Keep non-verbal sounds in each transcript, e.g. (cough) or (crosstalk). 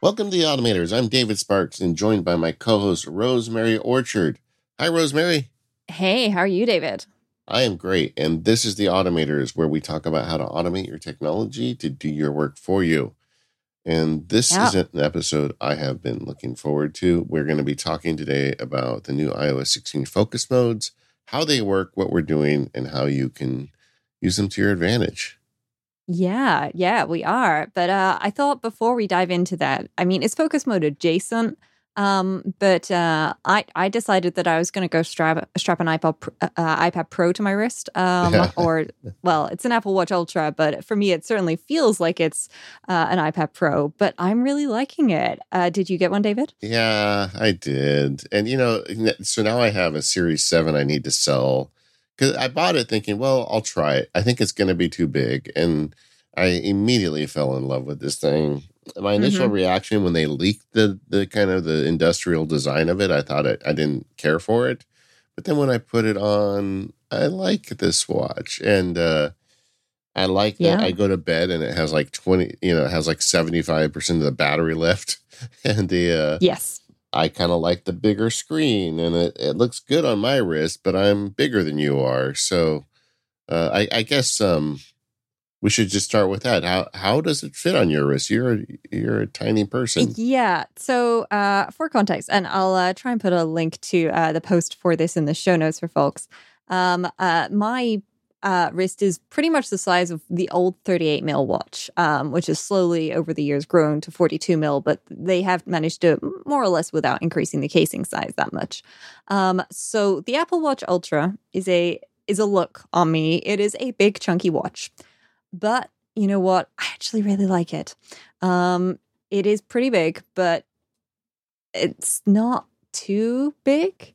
Welcome to the Automators. I'm David Sparks and joined by my co host, Rosemary Orchard. Hi, Rosemary. Hey, how are you, David? I am great. And this is the Automators, where we talk about how to automate your technology to do your work for you. And this Yeah. is an episode I have been looking forward to. We're going to be talking today about the new iOS 16 focus modes, how they work, what we're doing, and how you can use them to your advantage. Yeah, yeah, we are. But uh, I thought before we dive into that, I mean, it's focus mode adjacent. Um, but uh, I I decided that I was going to go strap strap an iPod uh, uh, iPad Pro to my wrist, um, (laughs) or well, it's an Apple Watch Ultra, but for me, it certainly feels like it's uh, an iPad Pro. But I'm really liking it. Uh, did you get one, David? Yeah, I did. And, you know, so now I have a Series 7 I need to sell because I bought it thinking, well, I'll try it. I think it's going to be too big. And I immediately fell in love with this thing. My initial reaction when they leaked the, the kind of the industrial design of it, I thought it, I didn't care for it. But then when I put it on, I like this watch. And, uh, I like that Yeah. I go to bed and it has like 20, you know, it has like 75% of the battery left. (laughs) And the, uh, Yes. I kind of like the bigger screen and it, it looks good on my wrist, but I'm bigger than you are. So uh, I, I guess um, we should just start with that. How how does it fit on your wrist? You're a, you're a tiny person. Yeah. So, uh, for context, and I'll uh, try and put a link to uh, the post for this in the show notes for folks. Um, uh, my uh, wrist is pretty much the size of the old 38 mil watch, um, which has slowly over the years grown to 42 mil, but they have managed to more or less without increasing the casing size that much. Um, so the Apple Watch Ultra is a is a look on me. It is a big chunky watch, but you know what? I actually really like it. Um, it is pretty big, but it's not too big.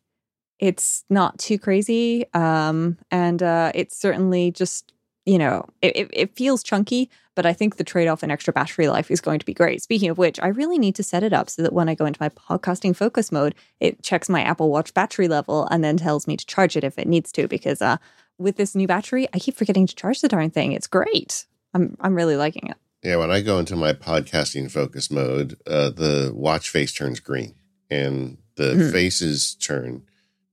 It's not too crazy. Um, and uh, it's certainly just, you know, it, it, it feels chunky, but I think the trade off in extra battery life is going to be great. Speaking of which, I really need to set it up so that when I go into my podcasting focus mode, it checks my Apple Watch battery level and then tells me to charge it if it needs to. Because uh, with this new battery, I keep forgetting to charge the darn thing. It's great. I'm I'm really liking it. Yeah, when I go into my podcasting focus mode, uh, the watch face turns green and the Mhm. faces turn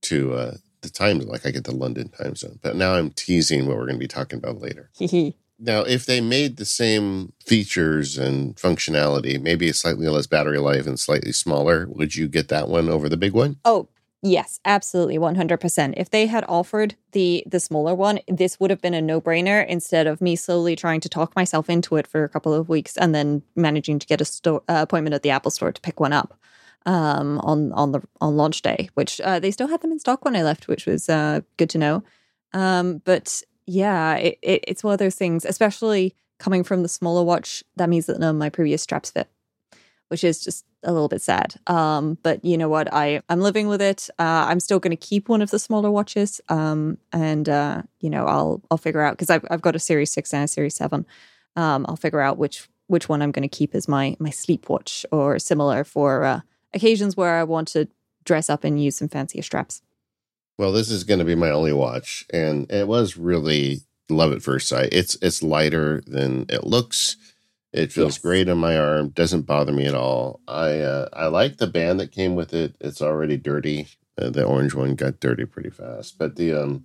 to uh, the time like I get the London time zone. But now I'm teasing what we're going to be talking about later. (laughs) Now, if they made the same features and functionality, maybe slightly less battery life and slightly smaller, would you get that one over the big one? Oh, yes, absolutely 100%. If they had offered the the smaller one, this would have been a no-brainer instead of me slowly trying to talk myself into it for a couple of weeks and then managing to get a store uh, appointment at the Apple store to pick one up um on on the on launch day, which uh, they still had them in stock when I left, which was uh good to know. Um but yeah, it, it it's one of those things, especially coming from the smaller watch, that means that none of my previous straps fit which is just a little bit sad. Um, but you know what? I I'm living with it. Uh, I'm still going to keep one of the smaller watches, um, and uh, you know I'll I'll figure out because I've I've got a Series Six and a Series Seven. Um, I'll figure out which which one I'm going to keep as my my sleep watch or similar for uh, occasions where I want to dress up and use some fancier straps. Well, this is going to be my only watch, and it was really love at first sight. It's it's lighter than it looks. It feels Yes. great on my arm. Doesn't bother me at all. I uh, I like the band that came with it. It's already dirty. Uh, the orange one got dirty pretty fast, but the um,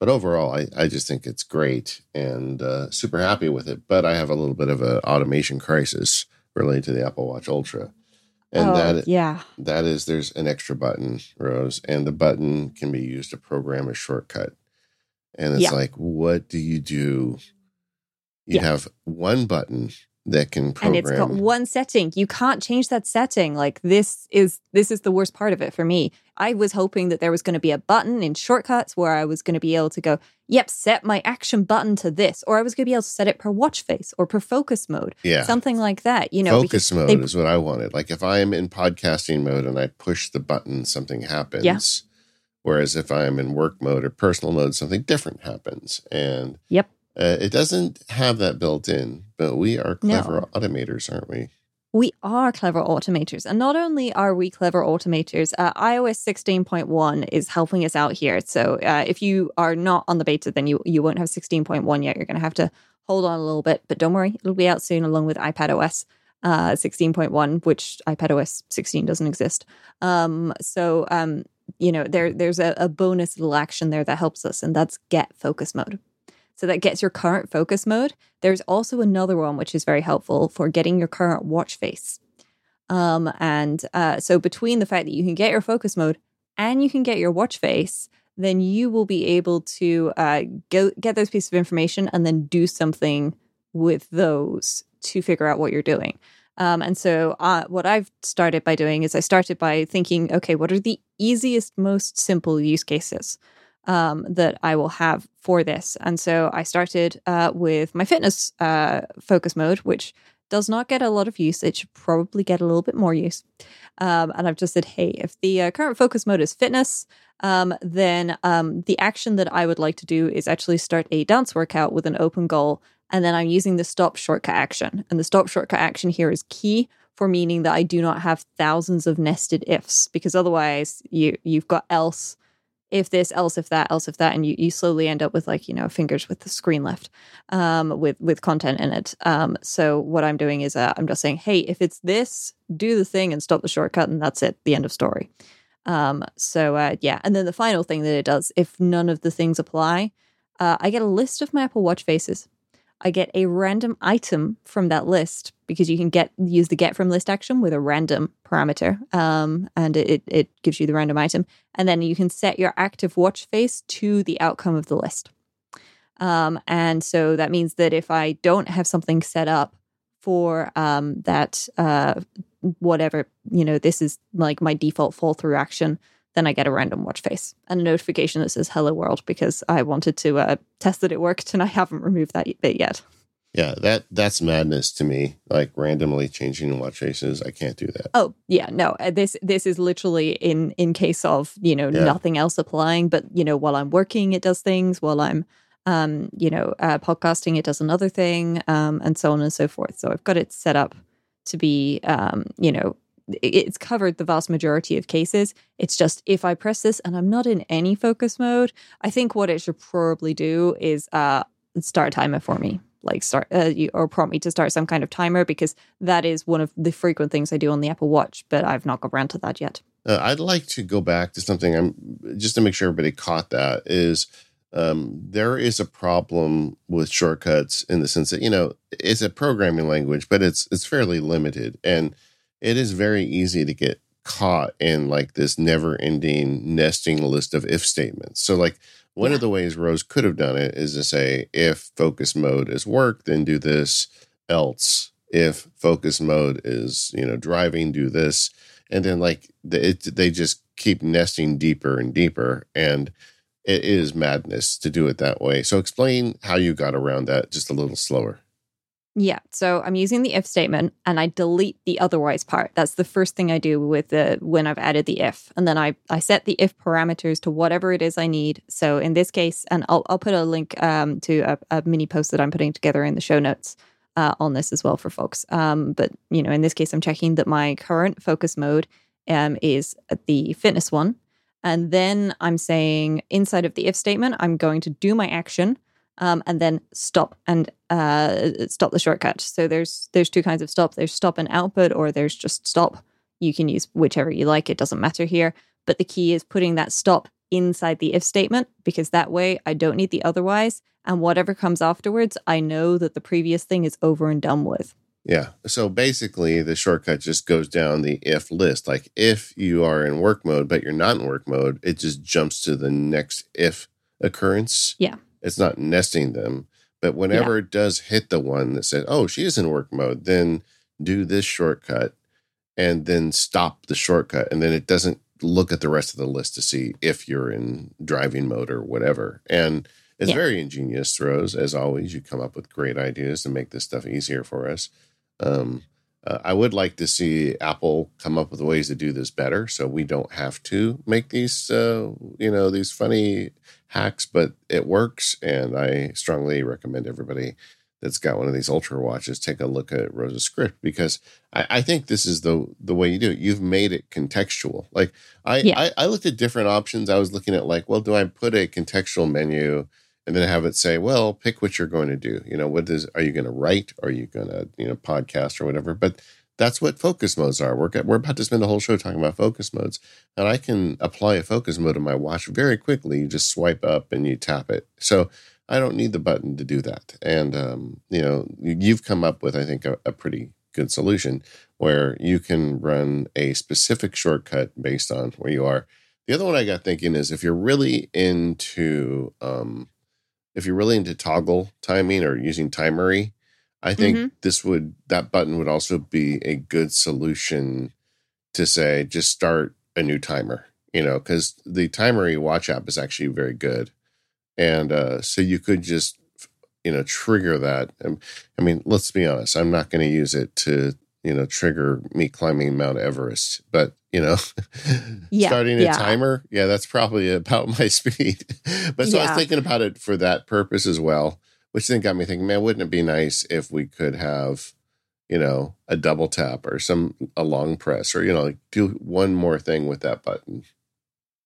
but overall, I I just think it's great and uh, super happy with it. But I have a little bit of an automation crisis related to the Apple Watch Ultra, and oh, that yeah, that is there's an extra button rose and the button can be used to program a shortcut. And it's Yeah. like what do you do? You Yeah. have one button that can program and it's got one setting. You can't change that setting. Like this is this is the worst part of it for me. I was hoping that there was going to be a button in shortcuts where i was going to be able to go yep set my action button to this or i was going to be able to set it per watch face or per focus mode yeah something like that you know focus mode they- is what i wanted like if i'm in podcasting mode and i push the button something happens Yeah. whereas if i'm in work mode or personal mode something different happens and Yep. uh, it doesn't have that built in but we are No. clever automators aren't we We are clever automators. And not only are we clever automators, uh, iOS 16.1 is helping us out here. So uh, if you are not on the beta, then you, you won't have 16.1 yet. You're going to have to hold on a little bit. But don't worry, it'll be out soon along with iPad OS. uh, 16.1, which iPadOS 16 doesn't exist. Um, so, um, you know, there there's a, a bonus little action there that helps us, and that's get focus mode. So that gets your current focus mode. There's also another one which is very helpful for getting your current watch face. Um, and uh, so between the fact that you can get your focus mode and you can get your watch face, then you will be able to uh, go get those pieces of information and then do something with those to figure out what you're doing. Um, and so, uh, what I've started by doing is I started by thinking, okay, what are the easiest, most simple use cases um, that I will have for this? And so, I started uh, with my fitness uh, focus mode, which does not get a lot of use. It should probably get a little bit more use. Um, and I've just said, hey, if the uh, current focus mode is fitness, um, then um, the action that I would like to do is actually start a dance workout with an open goal and then I'm using the stop shortcut action. And the stop shortcut action here is key for meaning that I do not have thousands of nested ifs because otherwise you you've got else if this else if that else if that and you, you slowly end up with like you know fingers with the screen left um, with with content in it. Um, so what i'm doing is uh, i'm just saying hey if it's this do the thing and stop the shortcut and that's it the end of story. Um, so uh, yeah and then the final thing that it does if none of the things apply uh, i get a list of my apple watch faces I get a random item from that list because you can get use the get from list action with a random parameter, um, and it it gives you the random item, and then you can set your active watch face to the outcome of the list. Um, and so that means that if I don't have something set up for um, that, uh, whatever you know, this is like my default fall through action then I get a random watch face and a notification that says "Hello World" because I wanted to uh, test that it worked, and I haven't removed that bit yet. Yeah, that that's madness to me. Like randomly changing watch faces, I can't do that. Oh yeah, no. Uh, this this is literally in in case of you know yeah. nothing else applying, but you know while I'm working, it does things. While I'm um, you know uh, podcasting, it does another thing, um, and so on and so forth. So I've got it set up to be um, you know it's covered the vast majority of cases. It's just if I press this and I'm not in any focus mode, I think what it should probably do is uh, start a timer for me, like start uh, or prompt me to start some kind of timer because that is one of the frequent things I do on the Apple Watch, but I've not got around to that yet. Uh, I'd like to go back to something I'm just to make sure everybody caught that is um, there is a problem with shortcuts in the sense that you know it's a programming language, but it's it's fairly limited and it is very easy to get caught in like this never ending nesting list of if statements. So, like, one yeah. of the ways Rose could have done it is to say, if focus mode is work, then do this, else. If focus mode is, you know, driving, do this. And then, like, it, they just keep nesting deeper and deeper. And it is madness to do it that way. So, explain how you got around that just a little slower. Yeah. So I'm using the if statement and I delete the otherwise part. That's the first thing I do with the when I've added the if. And then I, I set the if parameters to whatever it is I need. So in this case, and I'll, I'll put a link um, to a, a, mini post that I'm putting together in the show notes uh, on this as well for folks. Um, but, you know, in this case, I'm checking that my current focus mode um, is the fitness one. And then I'm saying inside of the if statement, I'm going to do my action um, and then stop and uh, stop the shortcut. So there's there's two kinds of stop. There's stop and output, or there's just stop. You can use whichever you like. It doesn't matter here. But the key is putting that stop inside the if statement because that way I don't need the otherwise. And whatever comes afterwards, I know that the previous thing is over and done with. Yeah. So basically, the shortcut just goes down the if list. Like if you are in work mode, but you're not in work mode, it just jumps to the next if occurrence. Yeah. It's not nesting them. But whenever yeah. it does hit the one that says, oh, she is in work mode, then do this shortcut and then stop the shortcut. And then it doesn't look at the rest of the list to see if you're in driving mode or whatever. And it's yeah. very ingenious, Rose. As always, you come up with great ideas to make this stuff easier for us. Um, uh, I would like to see Apple come up with ways to do this better, so we don't have to make these, uh, you know, these funny hacks. But it works, and I strongly recommend everybody that's got one of these Ultra watches take a look at Rose's script because I, I think this is the the way you do it. You've made it contextual. Like I, yeah. I, I looked at different options. I was looking at like, well, do I put a contextual menu and then have it say, well, pick what you're going to do. You know, what is, are you going to write? Are you going to, you know, podcast or whatever? But that's what focus modes are. We're, we're about to spend a whole show talking about focus modes. And I can apply a focus mode to my watch very quickly. You just swipe up and you tap it. So I don't need the button to do that. And, um, you know, you've come up with, I think, a, a pretty good solution where you can run a specific shortcut based on where you are. The other one I got thinking is if you're really into, um, if you're really into Toggl timing or using timery, I think mm-hmm. this would that button would also be a good solution to say just start a new timer. You know, because the timery watch app is actually very good, and uh, so you could just you know trigger that. I mean, let's be honest, I'm not going to use it to you know trigger me climbing Mount Everest, but you know, (laughs) yeah, starting a yeah. timer, yeah, that's probably about (laughs) my speed. but so yeah. I was thinking about it for that purpose as well, which then got me thinking, man, wouldn't it be nice if we could have, you know, a double tap or some a long press or you know, like do one more thing with that button.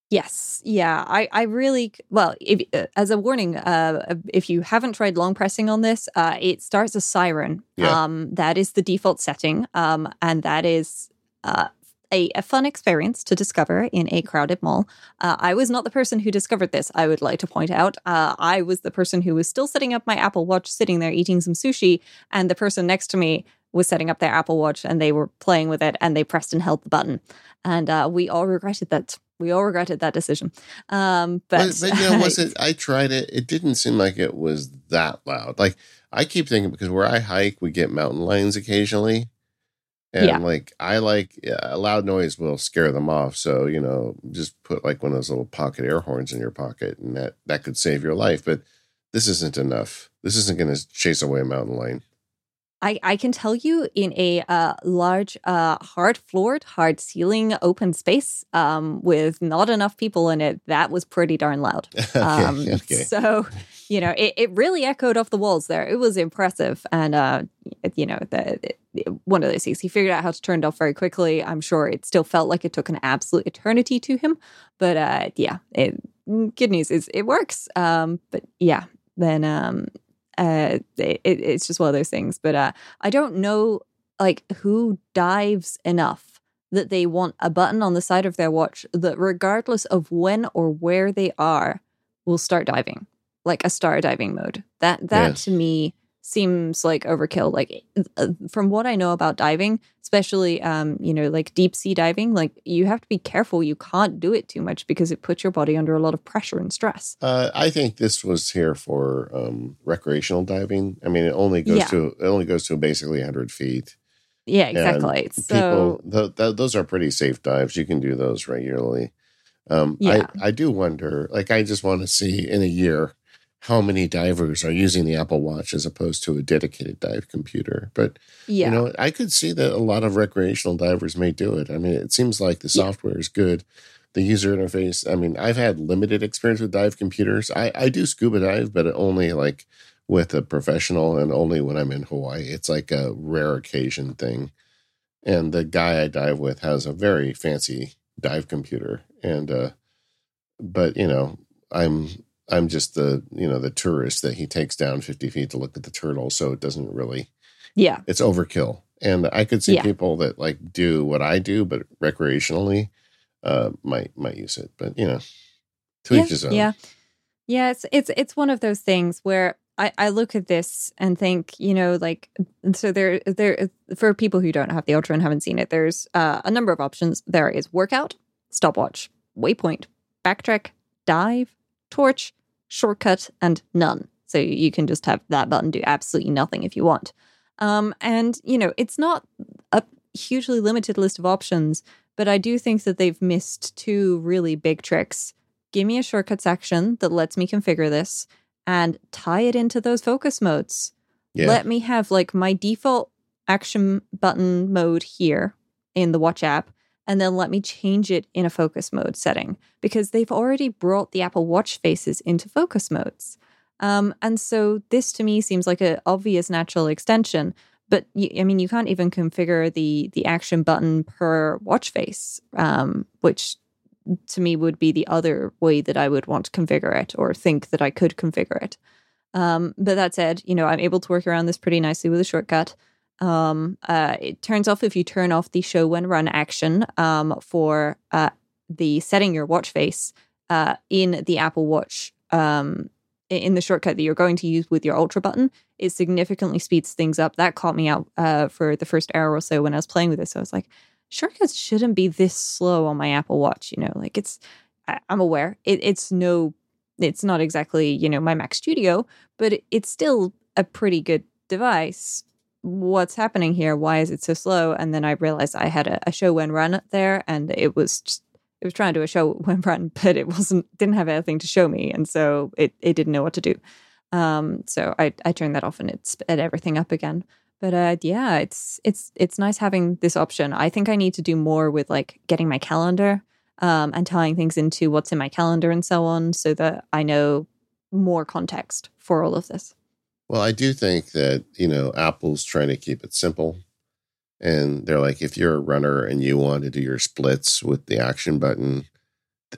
Yes, yeah, I, I really well. If, uh, as a warning, uh, if you haven't tried long pressing on this, uh, it starts a siren. Yeah. Um, that is the default setting, um, and that is uh, a, a, fun experience to discover in a crowded mall. Uh, I was not the person who discovered this, I would like to point out. Uh, I was the person who was still setting up my Apple Watch, sitting there eating some sushi, and the person next to me was setting up their Apple Watch and they were playing with it and they pressed and held the button. And uh, we all regretted that. We all regretted that decision. Um, but, but, but you know, (laughs) was it? I tried it. It didn't seem like it was that loud. Like I keep thinking because where I hike, we get mountain lions occasionally. And yeah. like I like a loud noise will scare them off. So, you know, just put like one of those little pocket air horns in your pocket and that that could save your life. But this isn't enough. This isn't going to chase away a mountain lion. I, I can tell you in a uh, large, uh, hard floored, hard ceiling open space um, with not enough people in it, that was pretty darn loud. (laughs) Um, okay, okay. So, you know, it, it really echoed off the walls there. It was impressive. And, uh, you know, the, one of those things, he figured out how to turn it off very quickly. I'm sure it still felt like it took an absolute eternity to him. But uh, yeah, it, good news is it works. Um, but yeah, then um, uh, it, it's just one of those things. But uh, I don't know like who dives enough that they want a button on the side of their watch that, regardless of when or where they are, will start diving, like a star diving mode. That that yes. to me seems like overkill. Like uh, from what I know about diving, especially um, you know, like deep sea diving, like you have to be careful. You can't do it too much because it puts your body under a lot of pressure and stress. Uh, I think this was here for um, recreational diving. I mean, it only goes yeah. to it only goes to basically 100 feet. Yeah, exactly. And so people, th- th- those are pretty safe dives. You can do those regularly. Um, yeah. I, I do wonder, like, I just want to see in a year how many divers are using the Apple Watch as opposed to a dedicated dive computer. But yeah. you know, I could see that a lot of recreational divers may do it. I mean, it seems like the software yeah. is good. The user interface. I mean, I've had limited experience with dive computers. I, I do scuba dive, but only like with a professional and only when I'm in Hawaii. It's like a rare occasion thing. And the guy I dive with has a very fancy dive computer. And uh but you know, I'm I'm just the you know the tourist that he takes down 50 feet to look at the turtle, so it doesn't really. Yeah, it's overkill, and I could see yeah. people that like do what I do, but recreationally, uh, might might use it. But you know, to yeah, each his own. Yeah, yeah. It's it's it's one of those things where I, I look at this and think, you know, like so there there for people who don't have the ultra and haven't seen it, there's uh, a number of options. There is workout, stopwatch, waypoint, backtrack, dive, torch, shortcut, and none. So you can just have that button do absolutely nothing if you want. Um, and, you know, it's not a hugely limited list of options, but I do think that they've missed two really big tricks. Give me a shortcuts action that lets me configure this and tie it into those focus modes. Yeah. Let me have like my default action button mode here in the watch app and then let me change it in a focus mode setting because they've already brought the Apple Watch faces into focus modes. Um, and so this to me seems like an obvious natural extension. But you, I mean, you can't even configure the the action button per watch face, um, which to me would be the other way that I would want to configure it or think that I could configure it. Um, but that said, you know, I'm able to work around this pretty nicely with a shortcut. Um, uh, it turns off if you turn off the show when run action um, for uh, the setting your watch face uh, in the Apple Watch um, in the shortcut that you're going to use with your Ultra button. It significantly speeds things up. That caught me out uh, for the first hour or so when I was playing with this. I was like, shortcuts shouldn't be this slow on my Apple Watch. You know, like it's, I, am aware it, it's no, it's not exactly, you know, my Mac Studio, but it, it's still a pretty good device. What's happening here? Why is it so slow? And then I realized I had a, a show when run there and it was just, it was trying to do a show (laughs) when run, but it wasn't, didn't have anything to show me. And so it, it didn't know what to do. Um, so I, I turned that off and it sped everything up again. But uh, yeah, it's it's it's nice having this option. I think I need to do more with like getting my calendar um, and tying things into what's in my calendar and so on, so that I know more context for all of this. Well, I do think that you know Apple's trying to keep it simple, and they're like, if you're a runner and you want to do your splits with the action button,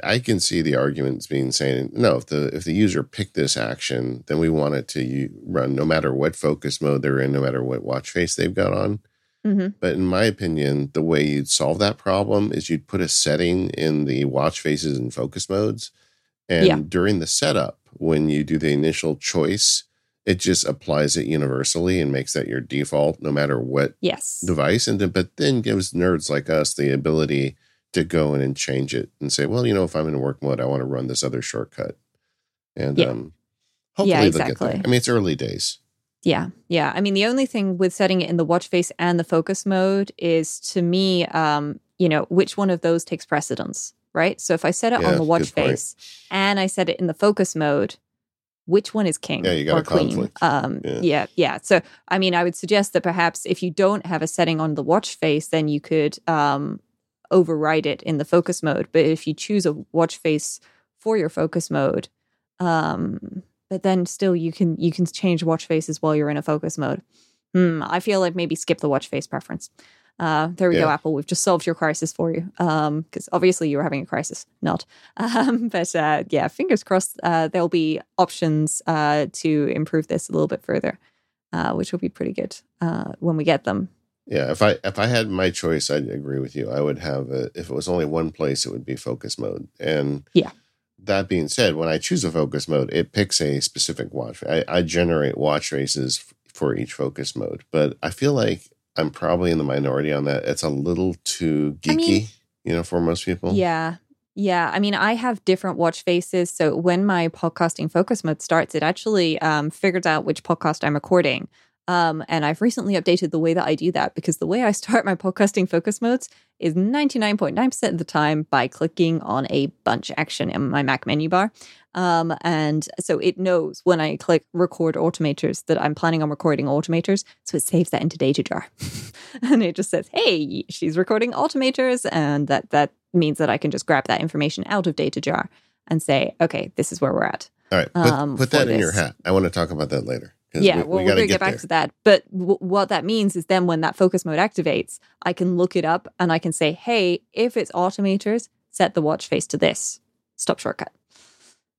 I can see the arguments being saying no. If the if the user picked this action, then we want it to run no matter what focus mode they're in, no matter what watch face they've got on. Mm-hmm. But in my opinion, the way you'd solve that problem is you'd put a setting in the watch faces and focus modes, and yeah. during the setup, when you do the initial choice, it just applies it universally and makes that your default, no matter what yes device. And then, but then gives nerds like us the ability to go in and change it and say, well, you know, if I'm in work mode, I want to run this other shortcut. And yeah. um, hopefully yeah, exactly. I mean, it's early days. Yeah. Yeah. I mean, the only thing with setting it in the watch face and the focus mode is to me, um, you know, which one of those takes precedence, right? So if I set it yeah, on the watch face and I set it in the focus mode, which one is king yeah, you got or queen? Um, yeah. yeah, yeah. So, I mean, I would suggest that perhaps if you don't have a setting on the watch face, then you could um, override it in the focus mode. But if you choose a watch face for your focus mode, um, but then still you can you can change watch faces while you're in a focus mode. Hmm, I feel like maybe skip the watch face preference. Uh, there we yeah. go, Apple. We've just solved your crisis for you. Because um, obviously you were having a crisis, not. (laughs) Um, but uh, yeah, fingers crossed. Uh, there'll be options uh, to improve this a little bit further, uh, which will be pretty good uh, when we get them. Yeah, if I if I had my choice, I'd agree with you. I would have a, if it was only one place, it would be focus mode. And yeah, that being said, when I choose a focus mode, it picks a specific watch. I, I generate watch races for each focus mode, but I feel like I'm probably in the minority on that. It's a little too geeky, I mean, you know, for most people. Yeah. Yeah, I mean, I have different watch faces. So when my podcasting focus mode starts, it actually um, figures out which podcast I'm recording. Um, and I've recently updated the way that I do that because the way I start my podcasting focus modes is 99.9% of the time by clicking on a bunch action in my Mac menu bar. Um, and so it knows when I click record automators that I'm planning on recording automators. So it saves that into data jar. (laughs) and it just says, hey, she's recording automators. And that, that means that I can just grab that information out of data jar and say, okay, this is where we're at. All right. Put, um, put that in this. your hat. I want to talk about that later. Yeah, we, well, we are going to get, back there. to that. But w- what that means is then when that focus mode activates, I can look it up and I can say, hey, if it's automators, set the watch face to this. Stop shortcut.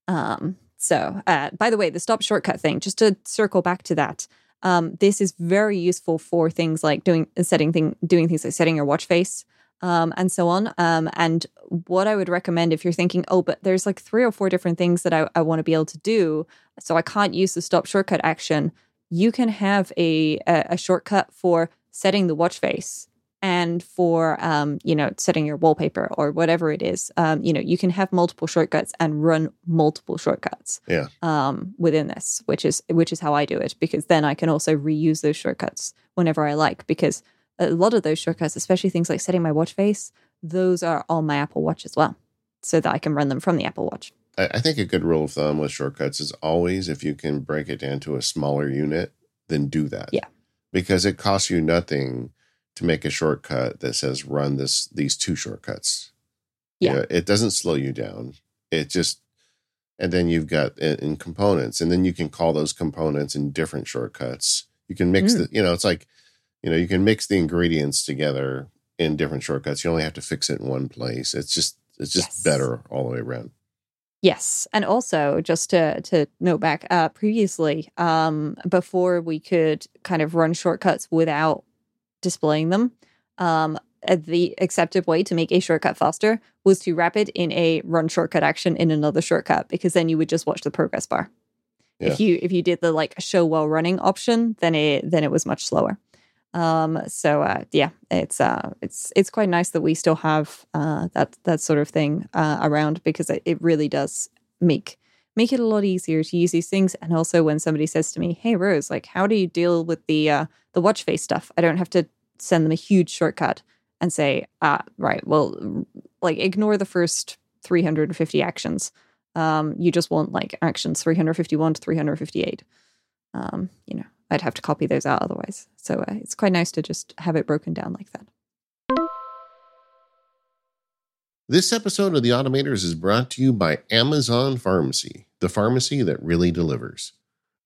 Um, so, uh, by the way, the stop shortcut thing, just to circle back to that, um, this is very useful for things like doing setting thing, doing things like setting your watch face um, and so on. Um, and what I would recommend if you're thinking, oh, but there's like three or four different things that I, I want to be able to do, so I can't use the stop shortcut action, you can have a, a, a shortcut for setting the watch face and for um, you know setting your wallpaper or whatever it is um, you know you can have multiple shortcuts and run multiple shortcuts yeah. um, within this which is which is how i do it because then i can also reuse those shortcuts whenever i like because a lot of those shortcuts, especially things like setting my watch face, those are on my Apple Watch as well, so that I can run them from the Apple Watch. I think a good rule of thumb with shortcuts is always if you can break it down to a smaller unit, then do that. Yeah. Because it costs you nothing to make a shortcut that says run this these two shortcuts. Yeah. You know, it doesn't slow you down. It just and then you've got in, in, components and then you can call those components in different shortcuts. You can mix mm. the you know, it's like you know you can mix the ingredients together in different shortcuts you only have to fix it in one place it's just it's just Yes. better all the way around. Yes, and also just to to note back, uh, previously, um, before we could kind of run shortcuts without displaying them, um, uh, the accepted way to make a shortcut faster was to wrap it in a run shortcut action in another shortcut, because then you would just watch the progress bar. If you if you did the like show while running option, then it then it was much slower. Um, so uh, yeah, it's uh, it's it's quite nice that we still have uh, that that sort of thing uh, around because it, it really does make make it a lot easier to use these things. And also, when somebody says to me, "Hey Rose, like, how do you deal with the uh, the watch face stuff?" I don't have to send them a huge shortcut and say, "Ah, right, well, like ignore the first 350 actions. Um, you just want like actions 351 to 358." Um, you know, I'd have to copy those out otherwise. So uh, it's quite nice to just have it broken down like that. This episode of The Automators is brought to you by Amazon Pharmacy, the pharmacy that really delivers.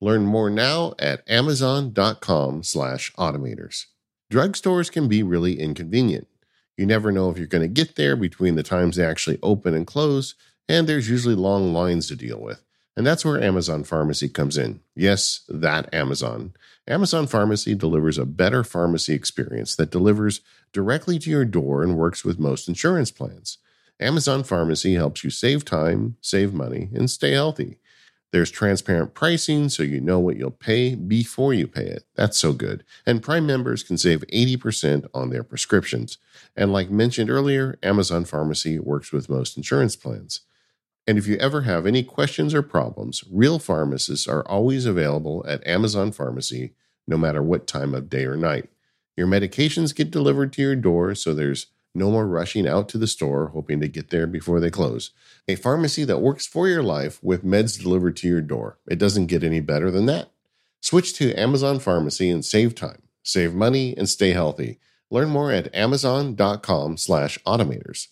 Learn more now at amazon.com slash automators. Drugstores can be really inconvenient. You never know if you're going to get there between the times they actually open and close, and there's usually long lines to deal with. And that's where Amazon Pharmacy comes in. Yes, that Amazon. Amazon Pharmacy delivers a better pharmacy experience that delivers directly to your door and works with most insurance plans. Amazon Pharmacy helps you save time, save money, and stay healthy. There's transparent pricing so you know what you'll pay before you pay it. That's so good. And Prime members can save 80% on their prescriptions. And like mentioned earlier, Amazon Pharmacy works with most insurance plans. And if you ever have any questions or problems, real pharmacists are always available at Amazon Pharmacy, no matter what time of day or night. Your medications get delivered to your door, so there's no more rushing out to the store hoping to get there before they close. A pharmacy that works for your life with meds delivered to your door. It doesn't get any better than that. Switch to Amazon Pharmacy and save time, save money, and stay healthy. Learn more at amazon.com slash automators.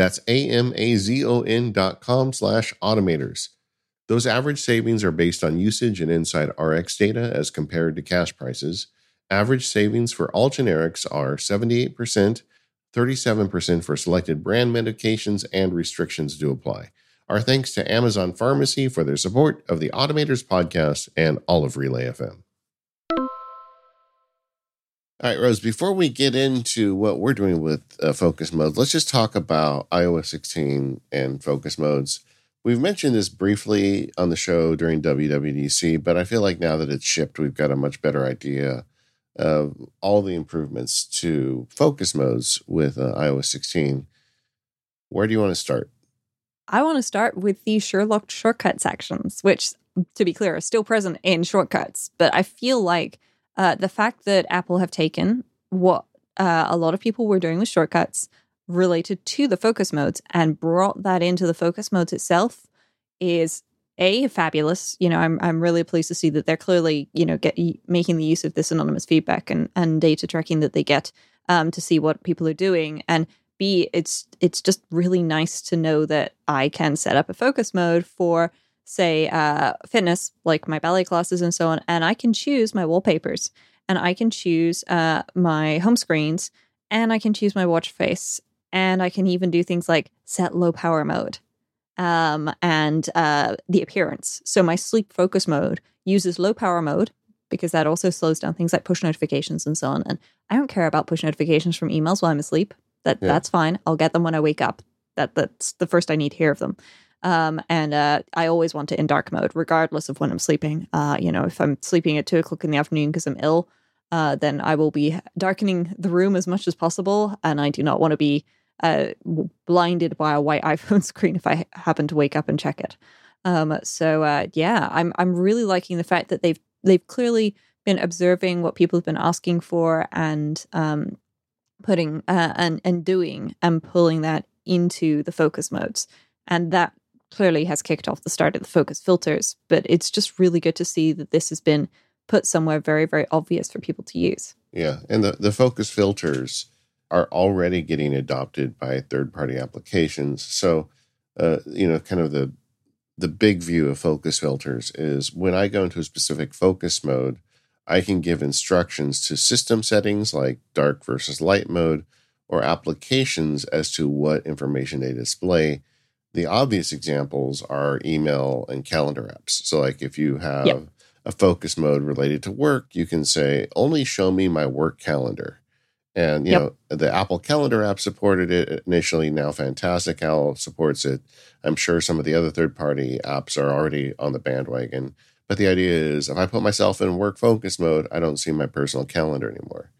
That's A-M-A-Z-O-N dot com slash automators. Those average savings are based on usage and InsideRx data as compared to cash prices. Average savings for all generics are 78%, 37% for selected brand medications, and restrictions do apply. Our thanks to Amazon Pharmacy for their support of the Automators podcast and all of Relay FM. All right, Rose, before we get into what we're doing with uh, focus modes, let's just talk about iOS 16 and focus modes. We've mentioned this briefly on the show during WWDC, but I feel like now that it's shipped, we've got a much better idea of all the improvements to focus modes with uh, iOS 16. Where do you want to start? I want to start with the Sherlock shortcut sections, which, to be clear, are still present in shortcuts. But I feel like uh, the fact that Apple have taken what uh, a lot of people were doing with shortcuts related to the focus modes and brought that into the focus modes itself is a fabulous. You know, I'm I'm really pleased to see that they're clearly you know get making the use of this anonymous feedback and and data tracking that they get um, to see what people are doing and b it's it's just really nice to know that I can set up a focus mode for say uh, fitness like my ballet classes and so on and I can choose my wallpapers and I can choose uh, my home screens and I can choose my watch face and I can even do things like set low power mode um, and uh, the appearance. So my sleep focus mode uses low power mode because that also slows down things like push notifications and so on. And I don't care about push notifications from emails while I'm asleep. That Yeah. that's fine. I'll get them when I wake up. That that's the first I need to hear of them. Um, and uh, I always want it in dark mode, regardless of when I'm sleeping. Uh, you know, if I'm sleeping at two o'clock in the afternoon because I'm ill, uh, then I will be darkening the room as much as possible, and I do not want to be uh, blinded by a white (laughs) iPhone screen if I happen to wake up and check it. Um, so uh, yeah, I'm I'm really liking the fact that they've they've clearly been observing what people have been asking for and um, putting uh, and and doing and pulling that into the focus modes, and that clearly has kicked off the start of the focus filters. But it's just really good to see that this has been put somewhere very very obvious for people to use. Yeah, and the, the focus filters are already getting adopted by third party applications. So, uh, you know, kind of the the big view of focus filters is when I go into a specific focus mode, I can give instructions to system settings like dark versus light mode, or applications as to what information they display. The obvious examples are email and calendar apps. So, like if you have yep. a focus mode related to work, you can say, only show me my work calendar. And, you yep. know, the Apple Calendar app supported it initially. Now Fantastical supports it. I'm sure some of the other third party apps are already on the bandwagon. But the idea is if I put myself in work focus mode, I don't see my personal calendar anymore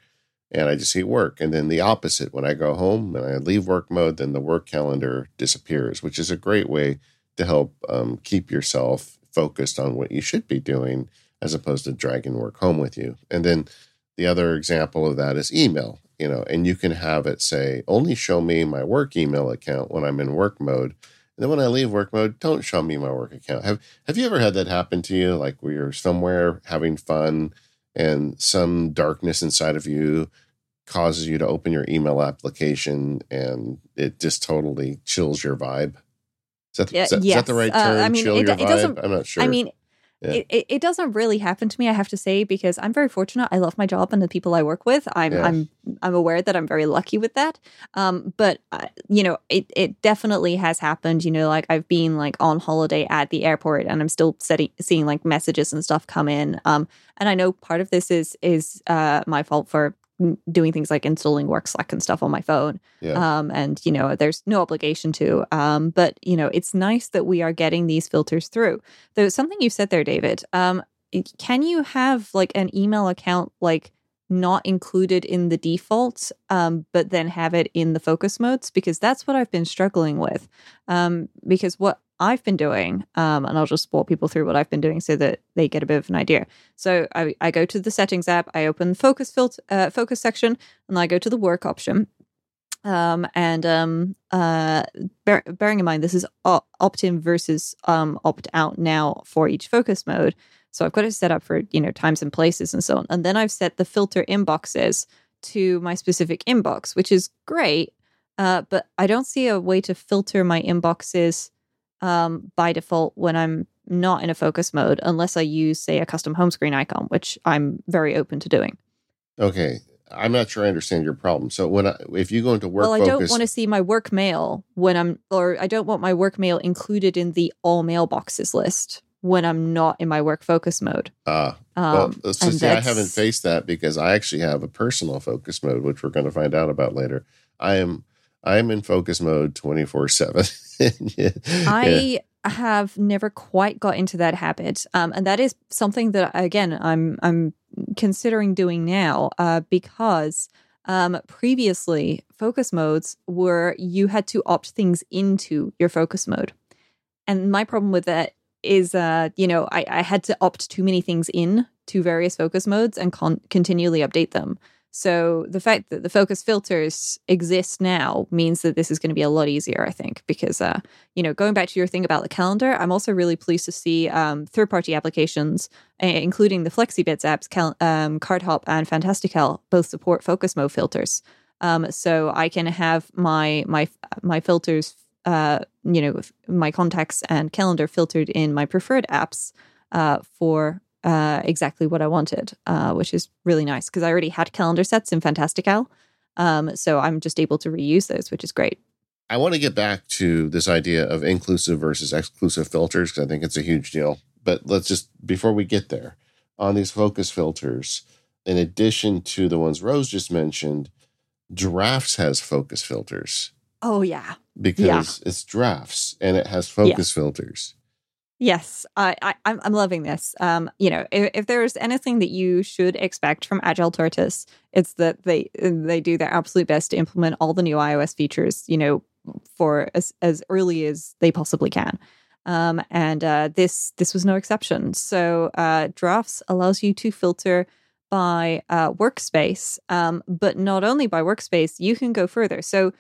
and I just see work. And then the opposite, when I go home and I leave work mode, then the work calendar disappears, which is a great way to help um, keep yourself focused on what you should be doing as opposed to dragging work home with you. And then the other example of that is email, you know, and you can have it say, only show me my work email account when I'm in work mode. And then when I leave work mode, don't show me my work account. Have Have you ever had that happen to you? Like where you're somewhere having fun and some darkness inside of you causes you to open your email application and it just totally chills your vibe. Is that, yeah, is that, yes. is that the right term? Uh, I mean, Chill it, your it doesn't, vibe? I'm not sure. I mean, Yeah. it, it doesn't really happen to me, I have to say, because I'm very fortunate. I love my job and the people I work with. I'm. I'm I'm aware that I'm very lucky with that. Um, but uh, you know, it it definitely has happened. You know, like I've been like on holiday at the airport, and I'm still setting, seeing like messages and stuff come in. Um, and I know part of this is is uh my fault for doing things like installing work slack and stuff on my phone yeah. um, and you know there's no obligation to um, but you know it's nice that we are getting these filters through though something you said there david um, can you have like an email account like not included in the default um, but then have it in the focus modes because that's what i've been struggling with um, because what i've been doing um, and i'll just walk people through what i've been doing so that they get a bit of an idea. So i, I go to the settings app i open the focus filter uh, focus section and i go to the work option. Um, and um, uh, bear, bearing in mind this is opt-in versus um, opt-out now for each focus mode. So i've got it set up for you know times and places and so on. And then i've set the filter inboxes to my specific inbox which is great uh, but i don't see a way to filter my inboxes um, by default when i'm not in a focus mode unless i use say a custom home screen icon which i'm very open to doing Okay. I'm not sure I understand your problem. So when I, if you go into work well, I focus, don't want to see my work mail when I'm, or I don't want my work mail included in the all mailboxes list when I'm not in my work focus mode. uh, Um, well, so see, I haven't faced that because I actually have a personal focus mode, which we're going to find out about later. I am I am in focus mode 24 seven. (laughs) I have never quite got into that habit, um, and that is something that again I'm I'm considering doing now uh, because um, previously focus modes were you had to opt things into your focus mode, and my problem with that is uh, you know I, I had to opt too many things in to various focus modes and con- continually update them. So the fact that the focus filters exist now means that this is going to be a lot easier, I think, because uh, you know, going back to your thing about the calendar, I'm also really pleased to see um, third-party applications, uh, including the FlexiBits apps, Cal- um, CardHop and Fantastical, both support focus mode filters. Um, so I can have my my my filters, uh, you know, my contacts and calendar filtered in my preferred apps uh, for uh, exactly what I wanted, uh, which is really nice because I already had calendar sets in Fantastical. Um, so I'm just able to reuse those, which is great. I want to get back to this idea of inclusive versus exclusive filters because I think it's a huge deal. But let's just before we get there on these focus filters, in addition to the ones Rose just mentioned, Drafts has focus filters Oh yeah, because it's drafts and it has focus filters. Yes, I, I I'm I'm loving this. Um, you know, if, if there's anything that you should expect from Agile Tortoise, it's that they they do their absolute best to implement all the new iOS features. You know, for as as early as they possibly can. Um, and uh, this this was no exception. So uh, Drafts allows you to filter by uh, workspace, um, but not only by workspace, you can go further. So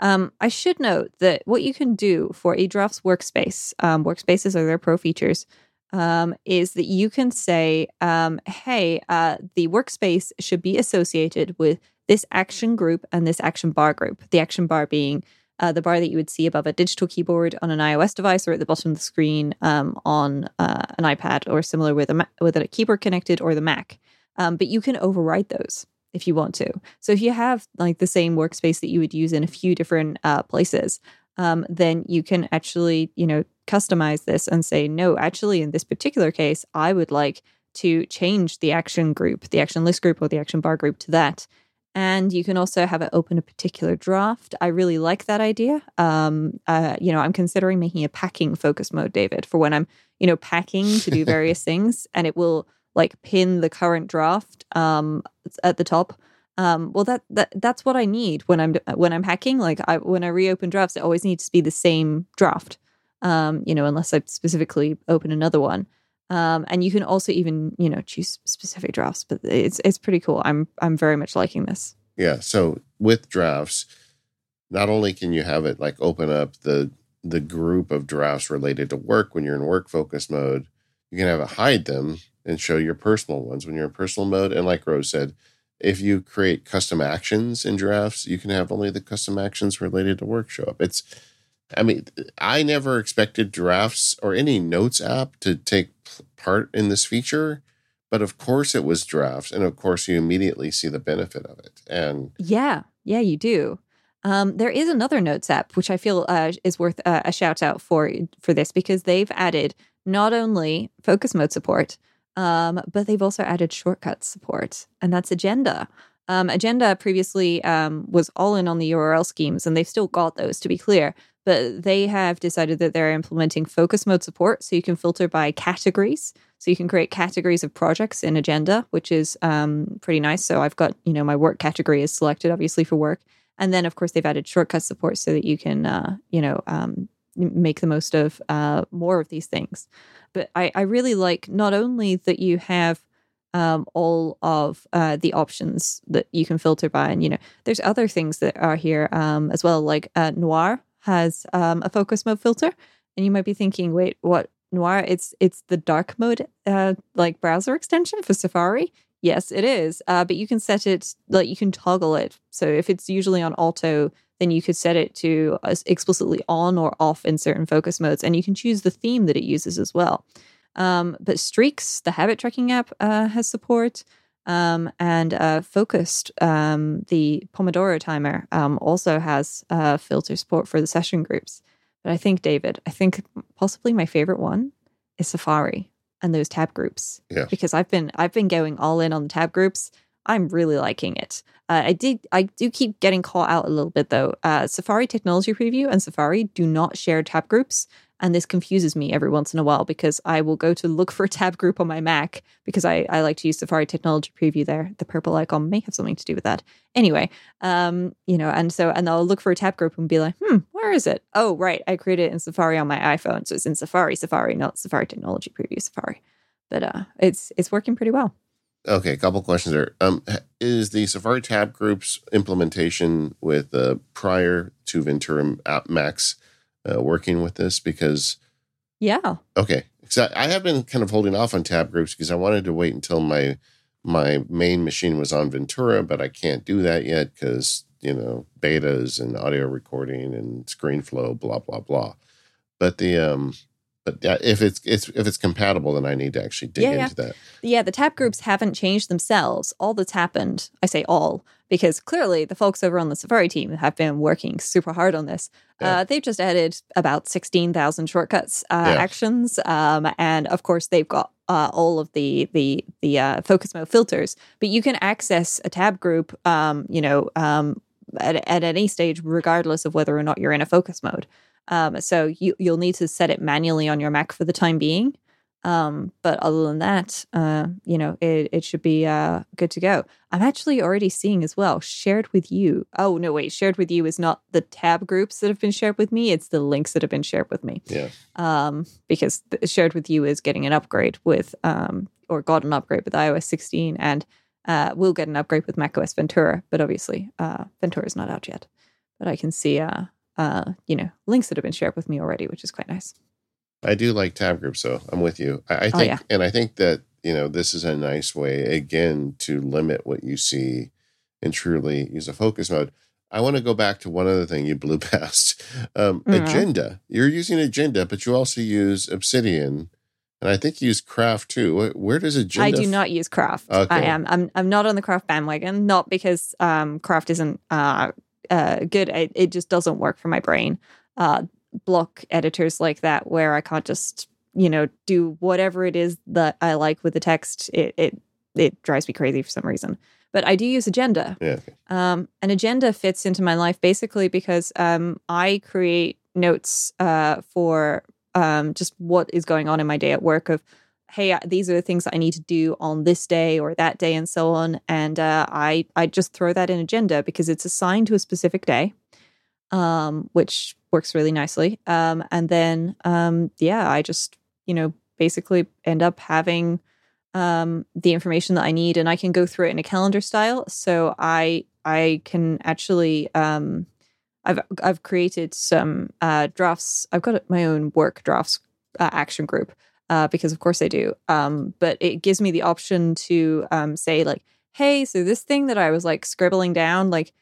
um, I should note that what you can do for a Drafts workspace, um, workspaces are their pro features, um, is that you can say, um, hey, uh, the workspace should be associated with this action group and this action bar group. The action bar being uh, the bar that you would see above a digital keyboard on an iOS device or at the bottom of the screen um, on uh, an iPad or similar with a Ma- with a keyboard connected or the Mac. Um, but you can override those. If you want to. So if you have like the same workspace that you would use in a few different uh, places, um, then you can actually, you know, customize this and say, no, actually, in this particular case, I would like to change the action group, the action list group or the action bar group to that. And you can also have it open a particular draft. I really like that idea. Um, uh, you know, I'm considering making a packing focus mode, David, for when I'm, you know, packing to do (laughs) various things, and it will like pin the current draft um, at the top. Um, well, that that that's what I need when I'm when I'm hacking. Like I, when I reopen drafts, it always needs to be the same draft. Um, you know, unless I specifically open another one. Um, and you can also even you know choose specific drafts, but it's it's pretty cool. I'm I'm very much liking this. Yeah. So with drafts, not only can you have it like open up the the group of drafts related to work when you're in work focus mode, you can have it hide them and show your personal ones when you're in personal mode. And like Rose said, if you create custom actions in drafts, you can have only the custom actions related to work show up. It's I mean, I never expected drafts or any notes app to take part in this feature, but of course it was drafts, and of course you immediately see the benefit of it. And yeah, yeah, you do. Um, there is another notes app which I feel uh, is worth uh, a shout out for for this because they've added not only focus mode support, um, but they've also added shortcut support, and that's Agenda. Um, Agenda previously um, was all in on the URL schemes, and they've still got those to be clear. But they have decided that they're implementing focus mode support so you can filter by categories. So you can create categories of projects in agenda which is um, pretty nice. So i've got you know my work category is selected obviously for work. And then of course they've added shortcut support so that you can uh, you know um, make the most of uh, more of these things but I, I really like not only that you have um, all of uh, the options that you can filter by. And, you know, there's other things that are here um, as well, like uh, Noir, has um, a focus mode filter, and you might be thinking, "Wait, what? Noir? It's it's the dark mode, uh, like browser extension for Safari." Yes, it is. Uh, but you can set it like you can toggle it. So if it's usually on auto, then you could set it to uh, explicitly on or off in certain focus modes, and you can choose the theme that it uses as well. Um, but Streaks, the habit tracking app, uh, has support. Um, and uh, Focused, um, the Pomodoro timer, um, also has uh, filter support for the session groups. But I think, David, I think possibly my favorite one is Safari and those tab groups. Yeah. Because I've been I've been going all in on the tab groups. I'm really liking it. Uh, I did I do keep getting caught out a little bit though. Uh, Safari Technology Preview and Safari do not share tab groups, and this confuses me every once in a while because I will go to look for a tab group on my Mac because I, I like to use Safari Technology Preview there. The purple icon may have something to do with that. Anyway, um, you know, and so, and I'll look for a tab group and be like, hmm, where is it? Oh, right. I created it in Safari on my iPhone. So it's in Safari, Safari, not Safari Technology Preview, Safari. But uh, it's it's working pretty well. Okay, a couple questions there. Um, is the Safari tab groups implementation with uh, prior to Ventura App Max uh, working with this? Because yeah. Okay because I, I, have been kind of holding off on tab groups because i wanted to wait until my my main machine was on ventura but i can't do that yet because you know betas and audio recording and screenflow blah blah blah. But the um but if it's, it's if it's compatible, then I need to actually dig yeah, into yeah. that. Yeah, the tab groups haven't changed themselves. All that's happened, I say all, because clearly the folks over on the Safari team have been working super hard on this. Yeah. Uh, they've just added about sixteen thousand shortcuts uh, actions, um, and of course they've got uh, all of the the the uh, focus mode filters. But you can access a tab group, um, you know, um, at, at any stage, regardless of whether or not you're in a focus mode. Um, so you you'll need to set it manually on your Mac for the time being. Um, but other than that, uh, you know, it, it should be uh, good to go. I'm actually already seeing as well shared with you. Oh no, wait, shared with you is not the tab groups that have been shared with me; it's the links that have been shared with me. Yeah. Um, because shared with you is getting an upgrade with um, or got an upgrade with iOS 16, and uh, we'll get an upgrade with macOS Ventura. But obviously, uh, Ventura is not out yet. But I can see uh, uh, you know, links that have been shared with me already, which is quite nice. I do like tab groups, so I'm with you. I, I oh, think, oh, yeah. and I think that you know this is a nice way again to limit what you see and truly use a focus mode. I want to go back to one other thing you blew (laughs) past. Um, mm-hmm. Agenda. You're using Agenda, but you also use Obsidian And I think you use craft too. Where, does agenda? I do not use craft. Okay. I am. I'm. I'm not on the craft bandwagon. Not because um, craft isn't uh, uh, good. It, it just doesn't work for my brain. Uh, block editors like that, where I can't just you know do whatever it is that I like with the text. It it it drives me crazy for some reason. But I do use agenda. Yeah. okay. Um, an agenda fits into my life basically because um, I create notes uh, for um, just what is going on in my day at work of, hey, these are the things that I need to do on this day or that day and so on. And uh, I, I just throw that in agenda because it's assigned to a specific day, um, which works really nicely. Um, and then, um, yeah, I just, you know, basically end up having um, the information that I need, and I can go through it in a calendar style. So I I can actually um, I've I've created some uh, drafts. I've got my own work drafts uh, action group uh, because of course I do. Um, but it gives me the option to um, say like, hey, so this thing that I was like scribbling down, like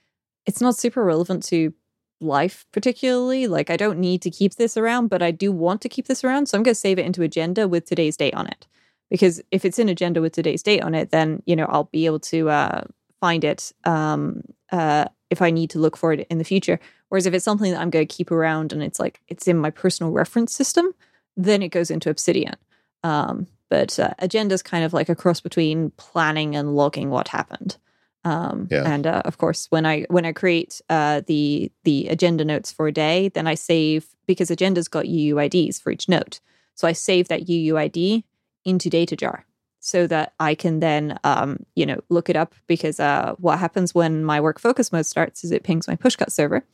it's not super relevant to life particularly. Like I don't need to keep this around, but I do want to keep this around, so I'm going to save it into agenda with today's date on it because if it's in agenda with today's date on it then you know i'll be able to uh, find it um, uh, if i need to look for it in the future whereas if it's something that i'm going to keep around and it's like it's in my personal reference system then it goes into obsidian um, but uh, agenda is kind of like a cross between planning and logging what happened um, Yeah. and uh, of course when i when i create uh, the the agenda notes for a day then i save because agenda's got uuids for each note so i save that uuid into DataJar so that I can then, um, you know, look it up because uh, what happens when my work focus mode starts is it pings my pushcut server.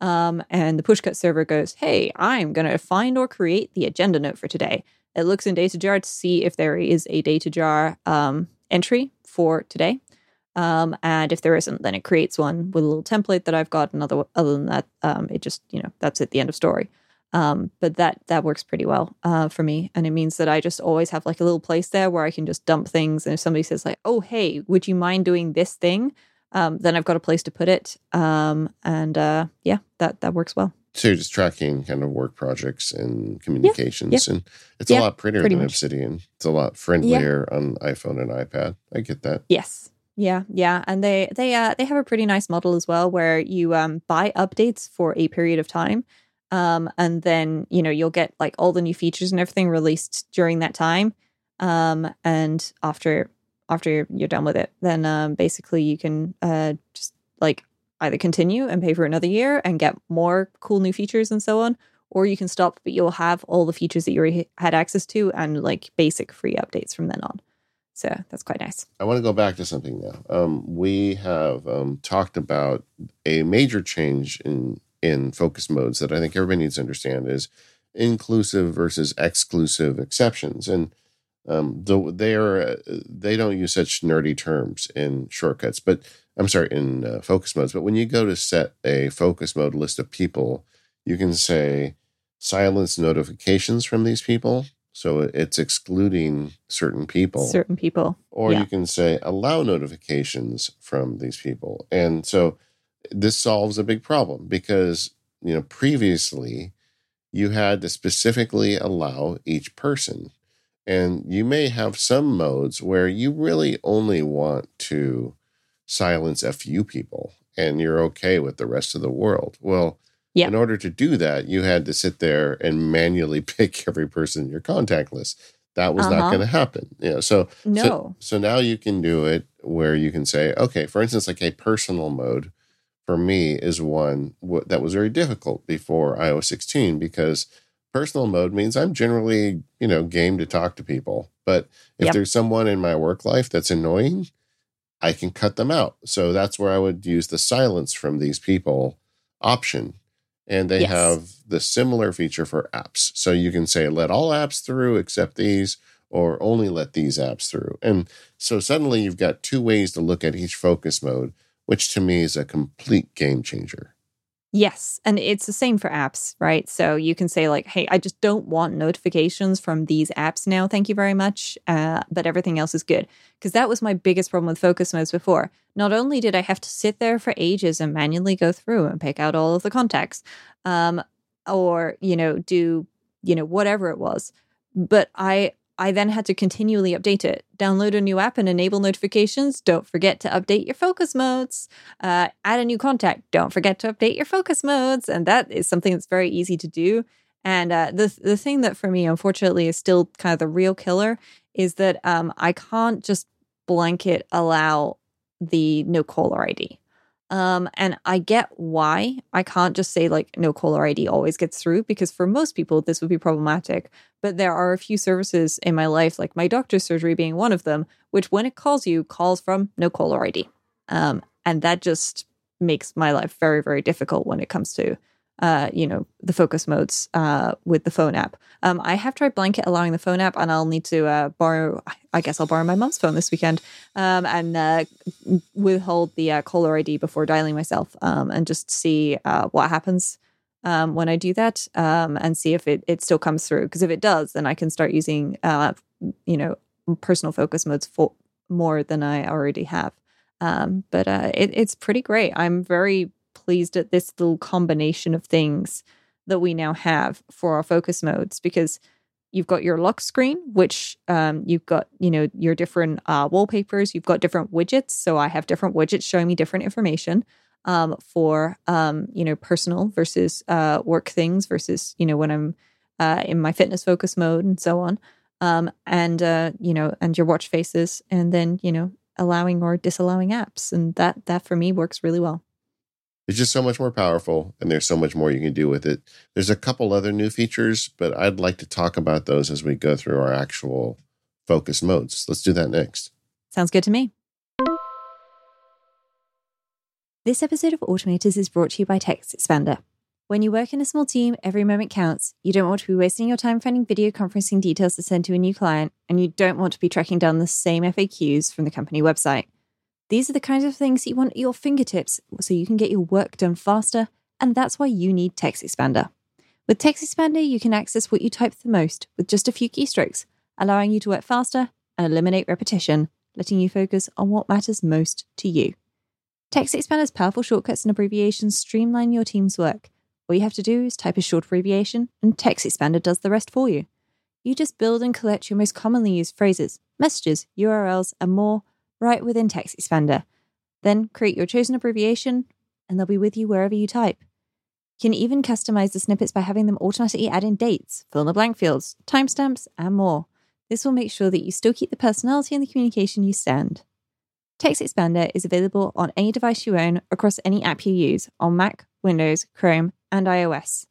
Um, and the pushcut server goes, hey, I'm going to find or create the agenda note for today. It looks in DataJar to see if there is a DataJar um, entry for today. Um, and if there isn't, then it creates one with a little template that I've got. Another, other than that, um, it just, you know, that's it, the end of story. Um, but that that works pretty well uh, for me, and it means that I just always have like a little place there where I can just dump things. And if somebody says like, "Oh, hey, would you mind doing this thing?" Um, then I've got a place to put it. Um, and uh, yeah, that that works well. So you're just tracking kind of work projects and communications, and it's a lot prettier than much. Obsidian. It's a lot friendlier on iPhone and iPad. I get that. Yes. Yeah, yeah, and they they uh they have a pretty nice model as well where you um buy updates for a period of time, um, and then you know you'll get like all the new features and everything released during that time, um, and after after you're done with it, then um basically you can uh just like either continue and pay for another year and get more cool new features and so on, or you can stop, but you'll have all the features that you already had access to and like basic free updates from then on. So that's quite nice. I want to go back to something now. Um, we have um, talked about a major change in in focus modes that I think everybody needs to understand is inclusive versus exclusive exceptions, and um, the, they are uh, they don't use such nerdy terms in shortcuts, but I'm sorry in uh, focus modes. But when you go to set a focus mode list of people, you can say silence notifications from these people. So it's excluding certain people certain people. or Yeah. you can say allow notifications from these people and so this solves a big problem because you know previously you had to specifically allow each person and you may have some modes where you really only want to silence a few people and you're okay with the rest of the world well Yeah. in order to do that you had to sit there and manually (laughs) pick every person in your contact list that was not Uh-huh. going to happen you know so No. so, so now you can do it where you can say, okay, for instance, like a personal mode for me is one that was very difficult before iOS 16 because personal mode means I'm generally, you know, game to talk to people. But if Yep. there's someone in my work life that's annoying, I can cut them out. So that's where I would use the silence from these people option. And they Yes. have the similar feature for apps. So you can say, let all apps through except these, or only let these apps through. And so suddenly you've got two ways to look at each focus mode, which to me is a complete game changer. Yes. And it's the same for apps, right? So you can say, like, hey, I just don't want notifications from these apps now. Thank you very much. Uh, but everything else is good. Because that was my biggest problem with focus modes before. Not only did I have to sit there for ages and manually go through and pick out all of the contacts, um, or, you know, do, you know, whatever it was, but I I then had to continually update it. Download a new app and enable notifications. Don't forget to update your focus modes. Uh, add a new contact. Don't forget to update your focus modes. And that is something that's very easy to do. And uh, the the thing that for me, unfortunately, is still kind of the real killer is that um, I can't just blanket allow the no caller ID. Um, and I get why I can't just say like no caller ID always gets through because for most people this would be problematic. But there are a few services in my life, like my doctor's surgery being one of them, which when it calls you, calls from no caller ID. Um, and that just makes my life very, very difficult when it comes to uh, you know, the focus modes uh, with the phone app. Um, I have tried blanket allowing the phone app, and I'll need to uh, borrow. I guess I'll borrow my mom's phone this weekend um, and uh, withhold the uh, caller ID before dialing myself, um, and just see uh, what happens um, when I do that, um, and see if it it still comes through. Because if it does, then I can start using, you know, personal focus modes for more than I already have. Um, but uh, it, it's pretty great. I'm very pleased at this little combination of things that we now have for our focus modes because you've got your lock screen which um, you've got you know your different uh, wallpapers you've got different widgets. So i have different widgets showing me different information um, for um, you know personal versus uh, work things versus you know when i'm uh, in my fitness focus mode and so on. Um, and uh, you know and your watch faces and then you know allowing or disallowing apps. And that that for me works really well it's just so much more powerful and there's so much more you can do with it. There's a couple other new features, but I'd like to talk about those as we go through our actual focus modes. Let's do that next. Sounds good to me. This episode of Automators is brought to you by Text Expander. When you work in a small team, every moment counts. You don't want to be wasting your time finding video conferencing details to send to a new client, and you don't want to be tracking down the same FAQs from the company website. These are the kinds of things you want at your fingertips so you can get your work done faster, and that's why you need Text Expander. With Text Expander, you can access what you type the most with just a few keystrokes, allowing you to work faster and eliminate repetition, letting you focus on what matters most to you. Text Expander's powerful shortcuts and abbreviations streamline your team's work. All you have to do is type a short abbreviation, and Text Expander does the rest for you. You just build and collect your most commonly used phrases, messages, URLs, and more right within Text Expander. Then create your chosen abbreviation, and they'll be with you wherever you type. You can even customize the snippets by having them automatically add in dates, fill in the blank fields, timestamps, and more. This will make sure that you still keep the personality and the communication you send. Text Expander is available on any device you own across any app you use on Mac, Windows, Chrome, and iOS.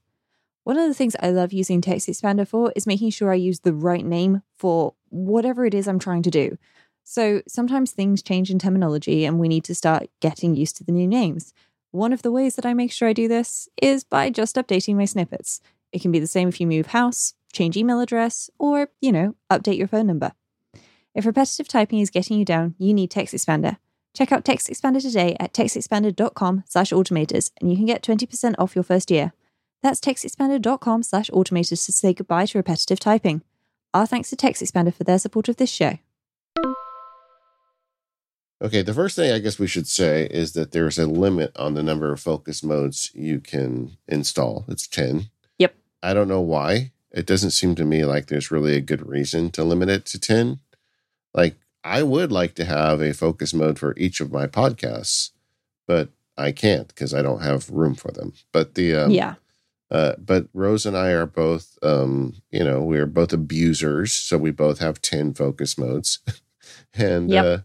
One of the things I love using Text Expander for is making sure I use the right name for whatever it is I'm trying to do. So sometimes things change in terminology and we need to start getting used to the new names. One of the ways that I make sure I do this is by just updating my snippets. It can be the same if you move house, change email address, or, you know, update your phone number. If repetitive typing is getting you down, you need Text Expander. Check out Text Expander today at textexpander.com slash automators and you can get 20% off your first year. That's textexpander.com slash automators to say goodbye to repetitive typing. Our thanks to Text Expander for their support of this show. Okay, the first thing I guess we should say is that there's a limit on the number of focus modes you can install. It's 10. Yep. I don't know why. It doesn't seem to me like there's really a good reason to limit it to 10. Like, I would like to have a focus mode for each of my podcasts, but I can't because I don't have room for them. But the, um, yeah. Uh, but Rose and I are both, um, you know, we are both abusers. So we both have 10 focus modes. (laughs) and, yep. uh,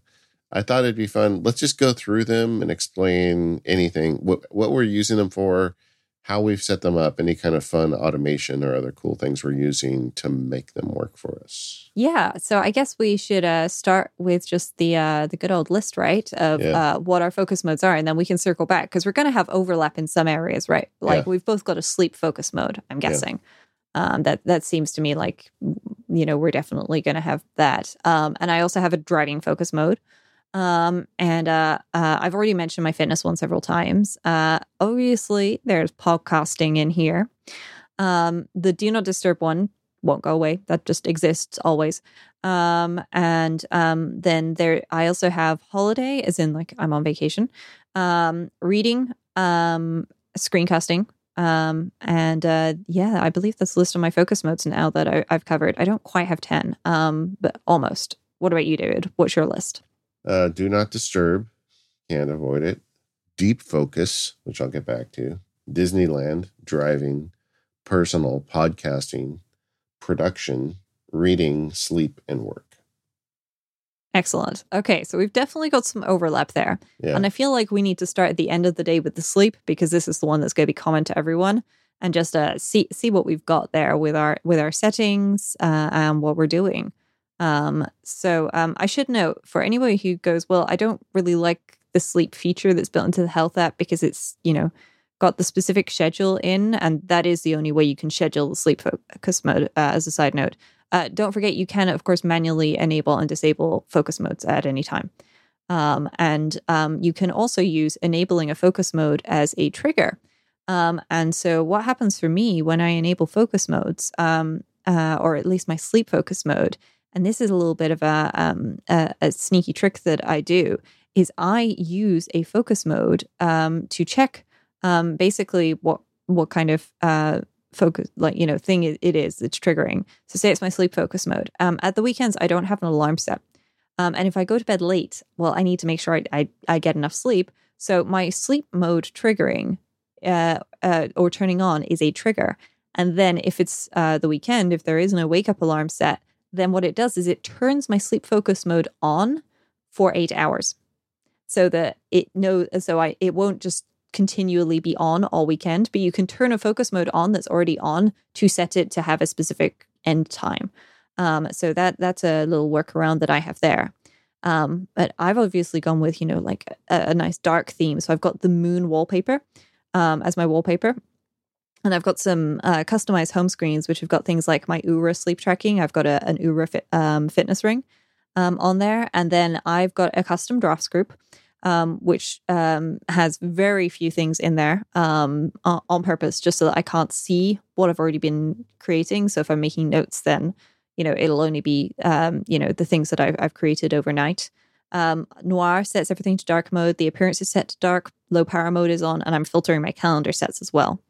I thought it'd be fun. Let's just go through them and explain anything, what, what we're using them for, how we've set them up, any kind of fun automation or other cool things we're using to make them work for us. Yeah. So I guess we should uh, start with just the uh, the good old list, right, of yeah. uh, what our focus modes are, and then we can circle back because we're going to have overlap in some areas, right? Like yeah. we've both got a sleep focus mode. I'm guessing. Yeah. Um, that that seems to me like you know we're definitely going to have that. Um, and I also have a driving focus mode. Um, and uh, uh, I've already mentioned my fitness one several times. Uh, obviously, there's podcasting in here. Um, the do not disturb one won't go away. That just exists always. Um, and um, then there, I also have holiday, as in like I'm on vacation. Um, reading, um, screencasting, Um, and uh, yeah, I believe that's the list of my focus modes now that I, have covered. I don't quite have 10, um, but almost. What about you, David? What's your list? Uh, do not disturb. Can't avoid it. Deep focus, which I'll get back to. Disneyland, driving, personal, podcasting, production, reading, sleep, and work. Excellent. Okay, so we've definitely got some overlap there. Yeah. And I feel like we need to start at the end of the day with the sleep because this is the one that's going to be common to everyone and just uh, see see what we've got there with our with our settings uh, and what we're doing. Um, so um, I should note for anybody who goes, well, I don't really like the sleep feature that's built into the health app because it's you know got the specific schedule in, and that is the only way you can schedule the sleep focus mode. Uh, as a side note, uh, don't forget, you can, of course, manually enable and disable focus modes at any time. Um, and um, you can also use enabling a focus mode as a trigger. Um, and so, what happens for me when I enable focus modes, um, uh, or at least my sleep focus mode, and this is a little bit of a, um, a, a sneaky trick that I do, is I use a focus mode um, to check basically what what kind of uh, focus like you know thing it, is it's triggering. So say it's my sleep focus mode. Um, at the weekends i don't have an alarm set. Um, and if i go to bed late well i need to make sure i, I, I get enough sleep. So my sleep mode triggering uh, uh, or turning on is a trigger. And then if it's uh, the weekend if there is no wake up alarm set then what it does is it turns my sleep focus mode on for eight hours so that it knows so i it won't just continually be on all weekend, but you can turn a focus mode on that's already on to set it to have a specific end time. Um, so that that's a little workaround that I have there. Um, but I've obviously gone with you know like a, a nice dark theme. So I've got the moon wallpaper um, as my wallpaper. And I've got some uh, customized home screens, which have got things like my Oura sleep tracking. I've got a, an Oura fit, um, fitness ring um, on there. And then I've got a custom drafts group um, which um, has very few things in there um, on purpose, just so that I can't see what I've already been creating. So if I'm making notes, then you know it'll only be um, you know the things that I've, I've created overnight. Um, Noir sets everything to dark mode. The appearance is set to dark. Low power mode is on, and I'm filtering my calendar sets as well.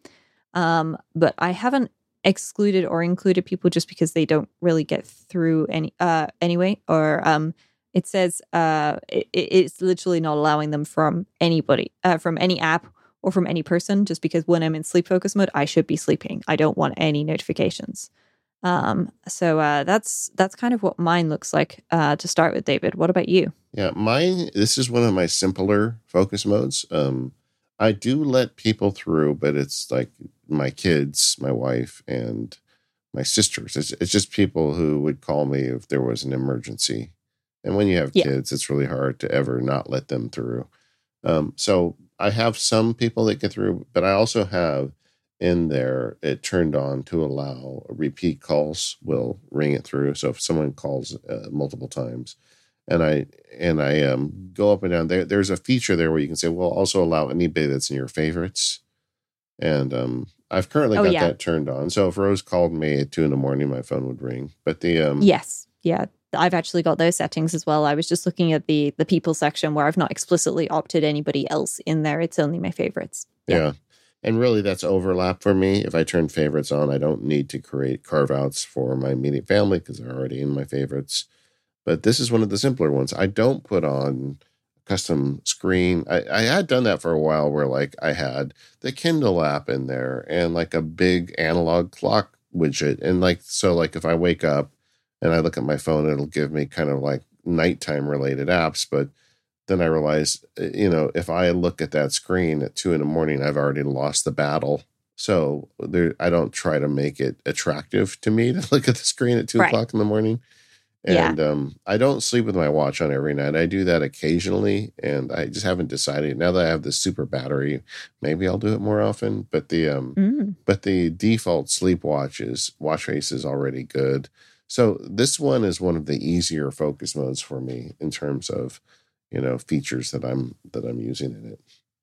Um, but I haven't excluded or included people just because they don't really get through any uh, anyway, or um, it says uh, it, it's literally not allowing them from anybody, uh, from any app or from any person, just because when I'm in sleep focus mode, I should be sleeping. I don't want any notifications. Um, so uh, that's that's kind of what mine looks like uh, to start with. David, what about you? Yeah, mine. This is one of my simpler focus modes. Um, I do let people through, but it's like my kids, my wife, and my sisters. It's, it's just people who would call me if there was an emergency. And when you have yeah. kids, it's really hard to ever not let them through. Um, so I have some people that get through, but I also have in there it turned on to allow repeat calls will ring it through. So if someone calls uh, multiple times, and I and I um, go up and down there, there's a feature there where you can say, well, also allow anybody that's in your favorites. And um, I've currently oh, got yeah. that turned on. So if Rose called me at two in the morning, my phone would ring. But the um, yes, yeah, I've actually got those settings as well. I was just looking at the the people section where I've not explicitly opted anybody else in there. It's only my favorites. Yeah. yeah. And really that's overlap for me. If I turn favorites on, I don't need to create carve outs for my immediate family because they're already in my favorites. But this is one of the simpler ones. I don't put on custom screen. I, I had done that for a while where like I had the Kindle app in there and like a big analog clock widget. And like so like if I wake up and I look at my phone, it'll give me kind of like nighttime related apps. But then I realized, uh, you know, if I look at that screen at two in the morning, I've already lost the battle. So there, I don't try to make it attractive to me (laughs) to look at the screen at two right. o'clock in the morning. And yeah. um, I don't sleep with my watch on every night. I do that occasionally, and I just haven't decided. Now that I have this super battery, maybe I'll do it more often. But the um, mm. but the default sleep watch is watch face is already good. So this one is one of the easier focus modes for me in terms of, you know, features that I'm that I'm using in it.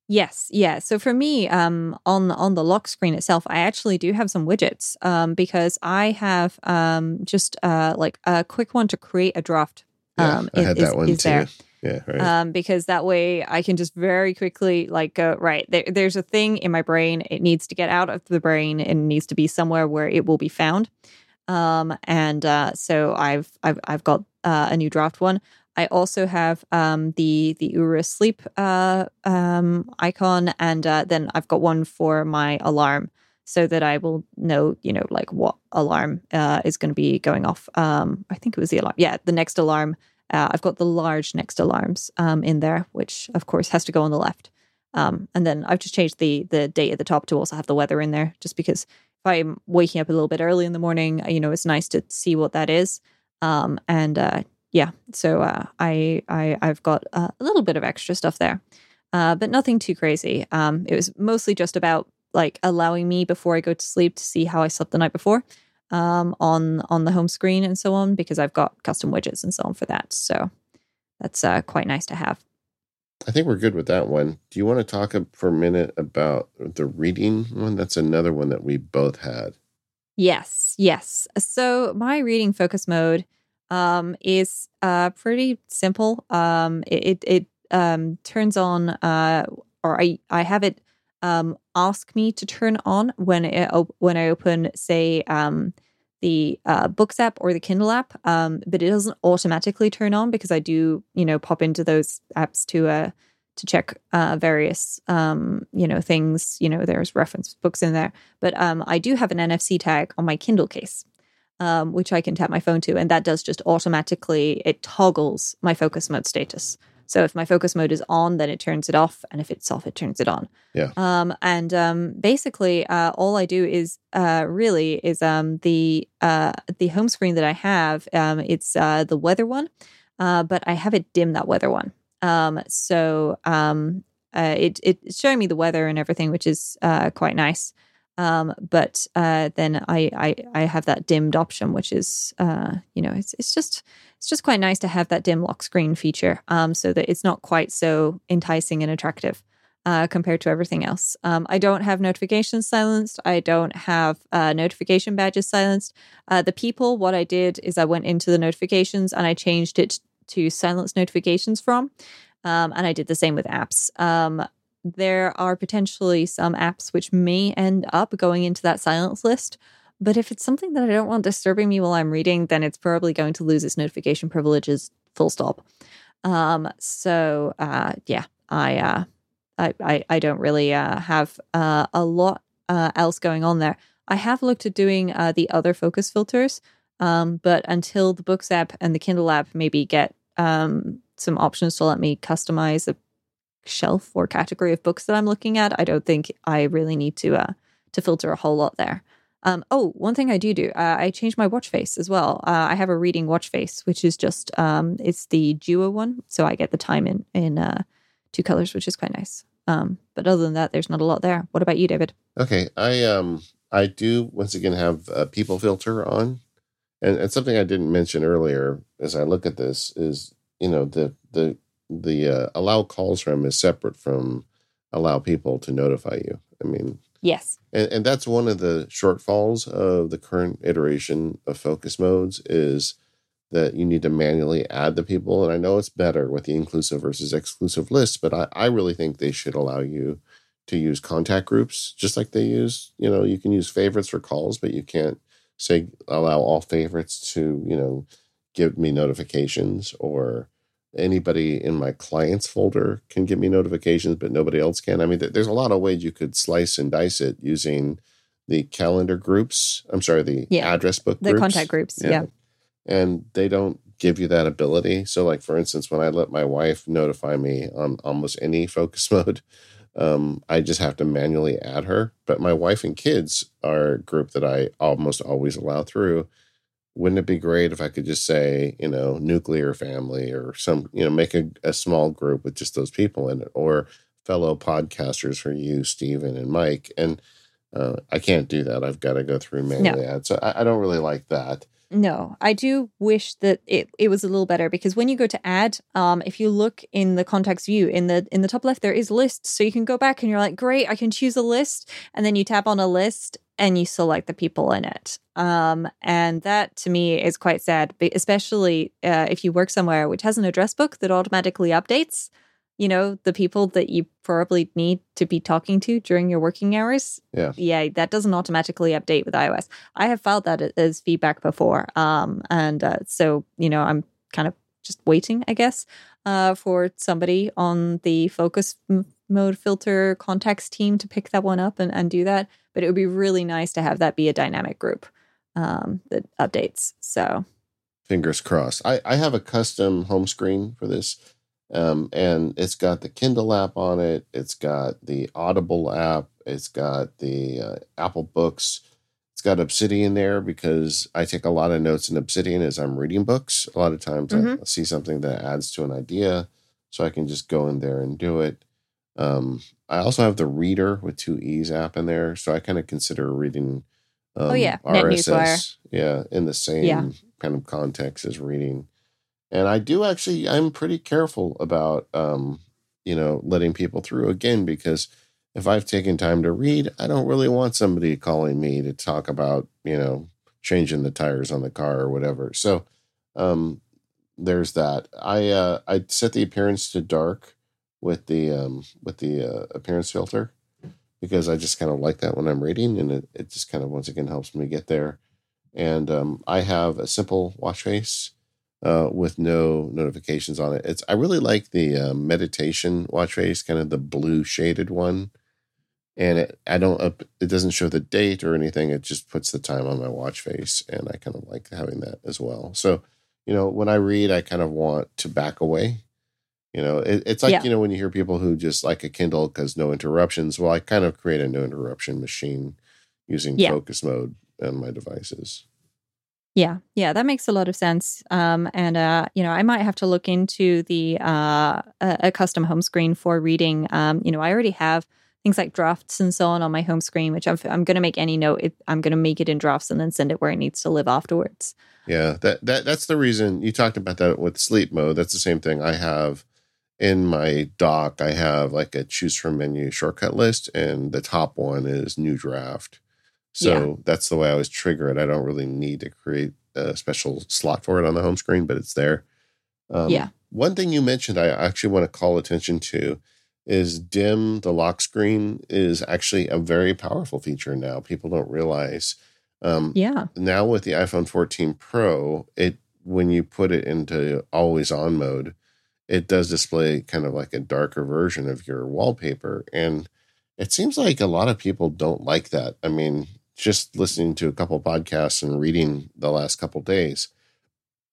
Yes, yeah. So for me, um, on on the lock screen itself, I actually do have some widgets um, because I have um, just uh, like a quick one to create a draft. Um, yeah, I had is, that one too. There. Yeah, right. um, because that way I can just very quickly like go right there, there's a thing in my brain it needs to get out of the brain and needs to be somewhere where it will be found um, and uh, so I've I've I've got uh, a new draft one I also have um, the the Oura sleep uh, um, icon and uh, then I've got one for my alarm so that I will know, you know, like what alarm uh, is going to be going off. Um, I think it was the alarm. Yeah, the next alarm uh, I've got the large next alarms um, in there, which of course has to go on the left. Um, and then I've just changed the the date at the top to also have the weather in there, just because if I'm waking up a little bit early in the morning, you know, it's nice to see what that is. Um, and uh, yeah, so uh, I I I've got uh, a little bit of extra stuff there, uh, but nothing too crazy. Um, it was mostly just about like allowing me before I go to sleep to see how I slept the night before um, on on the home screen and so on because I've got custom widgets and so on for that. So that's uh, quite nice to have. I think we're good with that one. Do you want to talk for a minute about the reading one? That's another one that we both had. Yes, yes. So my reading focus mode um, is uh, pretty simple. Um, it it, um, turns on, uh, or I I have it um, ask me to turn on when it, when I open, say, um, the uh, Books app or the Kindle app, um, but it doesn't automatically turn on because I do, you know, pop into those apps to uh, to check uh, various, um, you know, things. You know, there's reference books in there, but um, I do have an NFC tag on my Kindle case, um, which I can tap my phone to, and that does just automatically it toggles my focus mode status. So if my focus mode is on, then it turns it off, and if it's off, it turns it on. Yeah. Um, and um, basically, uh, all I do is uh, really is um, the uh, the home screen that I have. Um, it's uh, the weather one, uh, but I have it dim that weather one. Um, so um, uh, it it's showing me the weather and everything, which is uh, quite nice. Um, but uh, then I, I I have that dimmed option, which is uh, you know it's it's just it's just quite nice to have that dim lock screen feature, um, so that it's not quite so enticing and attractive uh, compared to everything else. Um, I don't have notifications silenced. I don't have uh, notification badges silenced. Uh, the people, what I did is I went into the notifications and I changed it to silence notifications from, um, and I did the same with apps. Um, there are potentially some apps which may end up going into that silence list. But if it's something that I don't want disturbing me while I'm reading, then it's probably going to lose its notification privileges full stop. Um, so uh, yeah, I, uh, I, I I don't really uh, have uh, a lot uh, else going on there. I have looked at doing uh, the other focus filters, um, but until the Books app and the Kindle app maybe get um, some options to let me customize shelf or category of books that I'm looking at, I don't think I really need to uh, to filter a whole lot there. Um, oh, one thing I do do, uh, I change my watch face as well. Uh, I have a reading watch face, which is just um, it's the duo one, so I get the time in in uh, two colors, which is quite nice. Um, but other than that, there's not a lot there. What about you, David? Okay, I um I do once again have a people filter on, and, and something I didn't mention earlier as I look at this is you know the the the uh, allow calls from is separate from allow people to notify you. I mean, yes, and, and that's one of the shortfalls of the current iteration of focus modes is that you need to manually add the people. And I know it's better with the inclusive versus exclusive lists, but I, I really think they should allow you to use contact groups just like they use, you know, you can use favorites for calls, but you can't say allow all favorites to, you know, give me notifications or anybody in my clients folder can give me notifications, but nobody else can. I mean, there's a lot of ways you could slice and dice it using the calendar groups. I'm sorry, the Yeah. address book the groups. contact groups. Yeah. And they don't give you that ability. So, like, for instance, when I let my wife notify me on almost any focus (laughs) mode, um, I just have to manually add her. But my wife and kids are a group that I almost always allow through wouldn't it be great if I could just say, you know, nuclear family or some, you know, make a, a small group with just those people in it or fellow podcasters for you, Stephen and Myke. And uh, I can't do that. I've got to go through manually ads. So I, I don't really like that. No, I do wish that it, it was a little better because when you go to add, um, if you look in the contacts view in the in the top left, there is lists, so you can go back and you're like, great, I can choose a list, and then you tap on a list and you select the people in it. Um, and that to me is quite sad, especially uh, if you work somewhere which has an address book that automatically updates you know, the people that you probably need to be talking to during your working hours. Yeah. Yeah, that doesn't automatically update with iOS. I have filed that as feedback before. Um, and uh, so, you know, I'm kind of just waiting, I guess, uh, for somebody on the focus m- mode filter context team to pick that one up and, and do that. But it would be really nice to have that be a dynamic group um, that updates. So fingers crossed. I, I have a custom home screen for this um, and it's got the Kindle app on it. It's got the Audible app. It's got the uh, Apple Books. It's got Obsidian there because I take a lot of notes in Obsidian as I'm reading books. A lot of times mm-hmm. I see something that adds to an idea, so I can just go in there and do it. Um, I also have the Reeder with two E's app in there, so I kind of consider reading. Um, oh yeah, RSS, yeah, in the same yeah. kind of context as reading and I do actually I'm pretty careful about um, you know letting people through again because if I've taken time to read, I don't really want somebody calling me to talk about you know changing the tires on the car or whatever. So um, there's that. I uh, I set the appearance to dark with the um, with the uh, appearance filter because I just kind of like that when I'm reading, and it, it just kind of once again helps me get there. And um, I have a simple watch face uh, with no notifications on it. It's I really like the uh, meditation watch face, kind of the blue shaded one, and it I don't it doesn't show the date or anything. It just puts the time on my watch face, and I kind of like having that as well. So you know, when I read, I kind of want to back away. You know, it, it's like yeah. you know when you hear people who just like a Kindle because no interruptions. Well, I kind of create a no interruption machine using yeah. focus mode on my devices. Yeah, yeah, that makes a lot of sense. Um, and uh, you know, I might have to look into the uh, a, custom home screen for reading. Um, you know, I already have things like drafts and so on on my home screen, which I'm, I'm going to make any note. I'm going to make it in drafts and then send it where it needs to live afterwards. Yeah, that that that's the reason you talked about that with sleep mode. That's the same thing I have in my dock. I have like a choose from menu shortcut list, and the top one is new draft. So yeah. that's the way I always trigger it. I don't really need to create a special slot for it on the home screen, but it's there. Um, yeah. One thing you mentioned, I actually want to call attention to is dim the lock screen is actually a very powerful feature now. People don't realize. Um, yeah. Now with the iPhone 14 Pro, it when you put it into always on mode, it does display kind of like a darker version of your wallpaper, and it seems like a lot of people don't like that. I mean, just listening to a couple podcasts and reading the last couple days,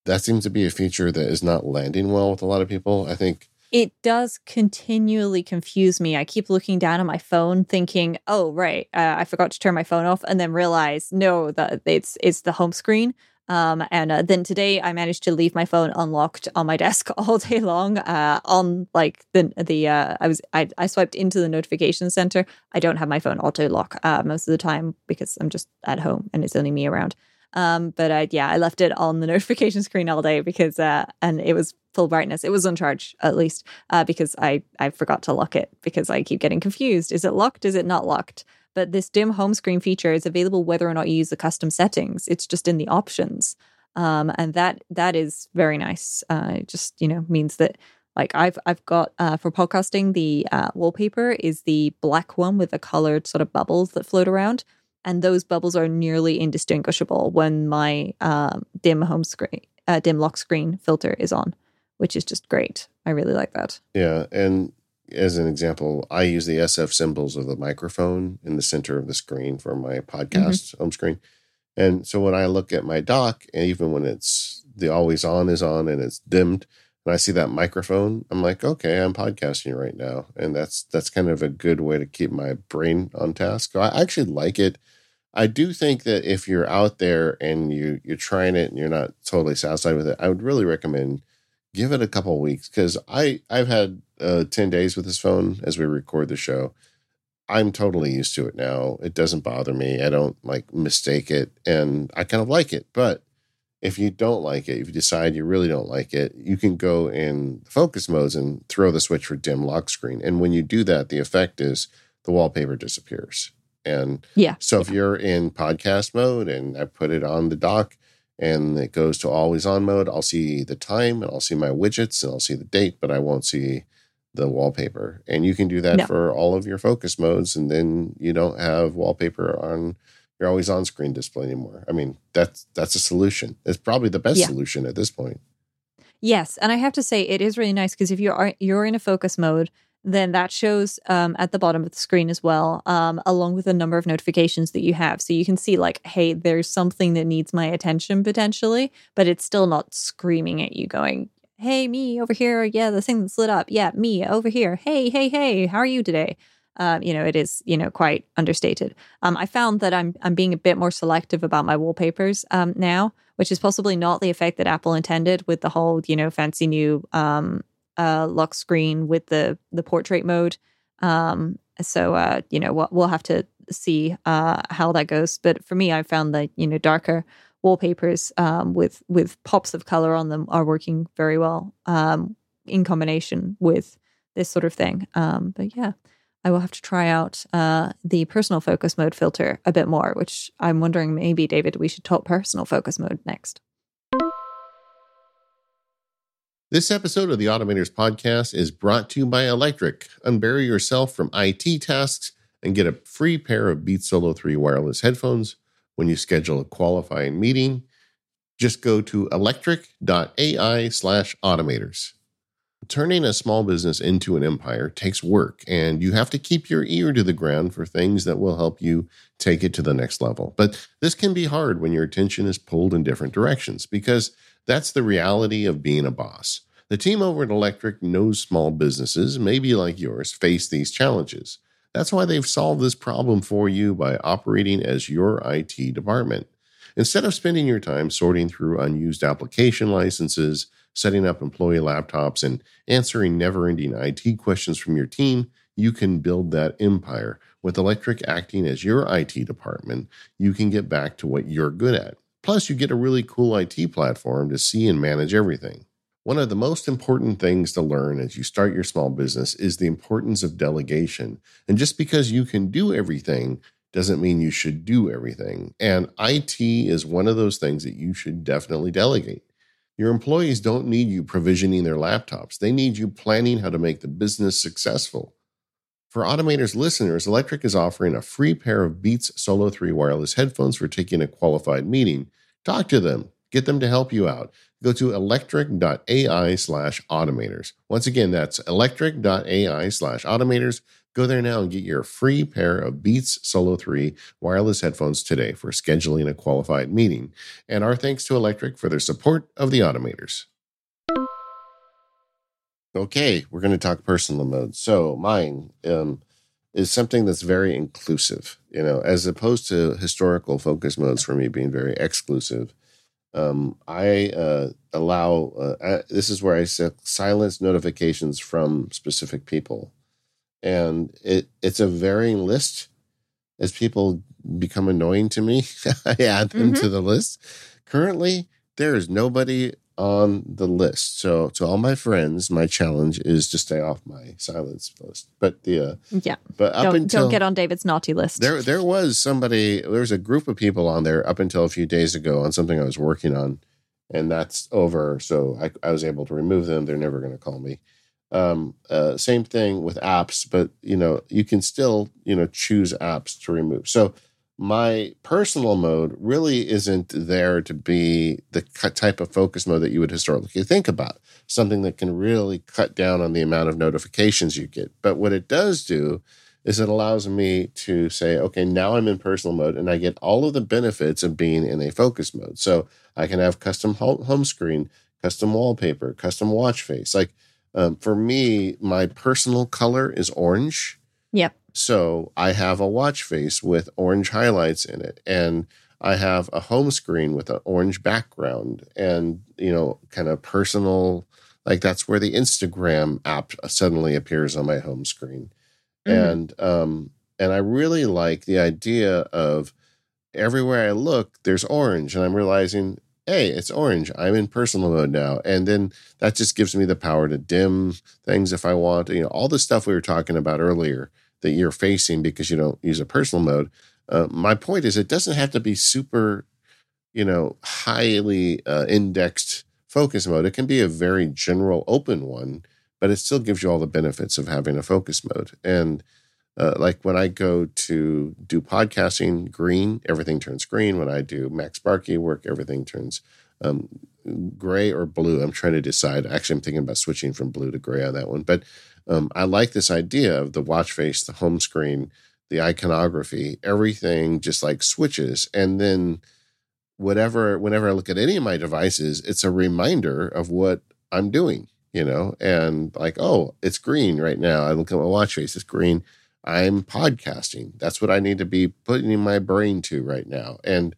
that seems to be a feature that is not landing well with a lot of people. I think it does continually confuse me. I keep looking down at my phone, thinking, "Oh, right, uh, I forgot to turn my phone off," and then realize, no, that it's it's the home screen. Um, and uh, then today I managed to leave my phone unlocked on my desk (laughs) all day long. Uh, on like the the uh, I was I, I swiped into the notification center. I don't have my phone auto lock uh, most of the time because I'm just at home and it's only me around. Um, but I, yeah, I left it on the (laughs) notification screen all day because uh, and it was full brightness. It was on charge at least uh, because I I forgot to lock it because I keep getting confused. Is it locked? Is it not locked? But this dim home screen feature is available whether or not you use the custom settings. It's just in the options. Um, and that that is very nice. Uh, it just you know means that like I've I've got uh, for podcasting the uh, wallpaper is the black one with the colored sort of bubbles that float around, and those bubbles are nearly indistinguishable when my um, dim home screen uh, dim lock screen filter is on, which is just great. I really like that. Yeah, and as an example, I use the SF symbols of the microphone in the center of the screen for my podcast mm-hmm. home screen. And so when I look at my dock, and even when it's the always on is on and it's dimmed, and I see that microphone, I'm like, okay, I'm podcasting right now. And that's that's kind of a good way to keep my brain on task. I actually like it. I do think that if you're out there and you you're trying it and you're not totally satisfied with it, I would really recommend give it a couple weeks because I I've had uh, ten days with this phone as we record the show. I'm totally used to it now. It doesn't bother me. I don't like mistake it, and I kind of like it. But if you don't like it, if you decide you really don't like it, you can go in focus modes and throw the switch for dim lock screen. And when you do that, the effect is the wallpaper disappears. And yeah. So if you're in podcast mode and I put it on the dock and it goes to always on mode, I'll see the time and I'll see my widgets and I'll see the date, but I won't see the wallpaper. And you can do that No. for all of your focus modes and then you don't have wallpaper on your always on screen display anymore. I mean, that's that's a solution. It's probably the best Yeah. solution at this point. Yes, and I have to say it is really nice because if you are you're in a focus mode, then that shows um, at the bottom of the screen as well, um, along with a number of notifications that you have. So you can see like, hey, there's something that needs my attention potentially, but it's still not screaming at you, going, "Hey, me over here, yeah, the thing that's lit up, yeah, me over here, hey, hey, hey, how are you today?" Um, you know, it is you know quite understated. Um, I found that I'm I'm being a bit more selective about my wallpapers um, now, which is possibly not the effect that Apple intended with the whole you know fancy new um, uh, lock screen with the the portrait mode. Um, so uh, you know we'll, we'll have to see uh, how that goes. But for me, I found that you know darker wallpapers um, with with pops of color on them are working very well um, in combination with this sort of thing. Um, but yeah, I will have to try out uh, the personal focus mode filter a bit more, which I'm wondering maybe, David, we should talk personal focus mode next. This episode of the Automators Podcast is brought to you by Electric. Unbury yourself from IT tasks and get a free pair of Beats Solo 3 wireless headphones when you schedule a qualifying meeting. Just go to electric.ai slash automators. Turning a small business into an empire takes work, and you have to keep your ear to the ground for things that will help you take it to the next level. But this can be hard when your attention is pulled in different directions because that's the reality of being a boss. The team over at Electric knows small businesses, maybe like yours, face these challenges. That's why they've solved this problem for you by operating as your IT department. Instead of spending your time sorting through unused application licenses, setting up employee laptops, and answering never ending IT questions from your team, you can build that empire. With Electric acting as your IT department, you can get back to what you're good at. Plus, you get a really cool IT platform to see and manage everything. One of the most important things to learn as you start your small business is the importance of delegation. And just because you can do everything doesn't mean you should do everything. And IT is one of those things that you should definitely delegate. Your employees don't need you provisioning their laptops, they need you planning how to make the business successful. For Automators listeners, Electric is offering a free pair of Beats Solo 3 wireless headphones for taking a qualified meeting. Talk to them, get them to help you out. Go to electric.ai slash automators. Once again, that's electric.ai slash automators. Go there now and get your free pair of Beats Solo 3 wireless headphones today for scheduling a qualified meeting. And our thanks to Electric for their support of the automators. Okay, we're going to talk personal mode. So mine um, is something that's very inclusive, you know, as opposed to historical focus modes for me being very exclusive. Um, I uh, allow uh, I, this is where I si- silence notifications from specific people, and it it's a varying list. As people become annoying to me, (laughs) I add them Mhm. to the list. Currently, there is nobody on the list. So, to all my friends, my challenge is to stay off my silence list. But the uh, Yeah, but up don't until don't get on David's naughty list. there, there was somebody. There was a group of people on there up until a few days ago on something I was working on, and that's over. So I, I was able to remove them. They're never going to call me. Um, uh, same thing with apps, but you know you can still you know choose apps to remove. So my personal mode really isn't there to be the type of focus mode that you would historically think about. Something that can really cut down on the amount of notifications you get. But what it does do is it allows me to say, okay, now I'm in personal mode and I get all of the benefits of being in a focus mode. So I can have custom home screen, custom wallpaper, custom watch face. Like um, for me, my personal color is orange. Yep. So I have a watch face with orange highlights in it. And I have a home screen with an orange background and, you know, kind of personal, like that's where the Instagram app suddenly appears on my home screen Mhm. and um and i really like the idea of everywhere i look there's orange and i'm realizing hey, it's orange. I'm in personal mode now. And then that just gives me the power to dim things if I want. You know, all the stuff we were talking about earlier that you're facing because you don't use a personal mode. Uh, my point is, it doesn't have to be super, you know, highly uh, indexed focus mode. It can be a very general open one, but it still gives you all the benefits of having a focus mode. And uh, like when I go to do podcasting, green, everything turns green. When I do MacSparky work, everything turns um, gray or blue. I'm trying to decide. Actually, I'm thinking about switching from blue to gray on that one. But um, I like this idea of the watch face, the home screen, the iconography, everything just like switches. And then whatever, whenever I look at any of my devices, it's a reminder of what I'm doing, you know, and like, oh, it's green right now. I look at my watch face, it's green. I'm podcasting. That's what I need to be putting in my brain to right now. And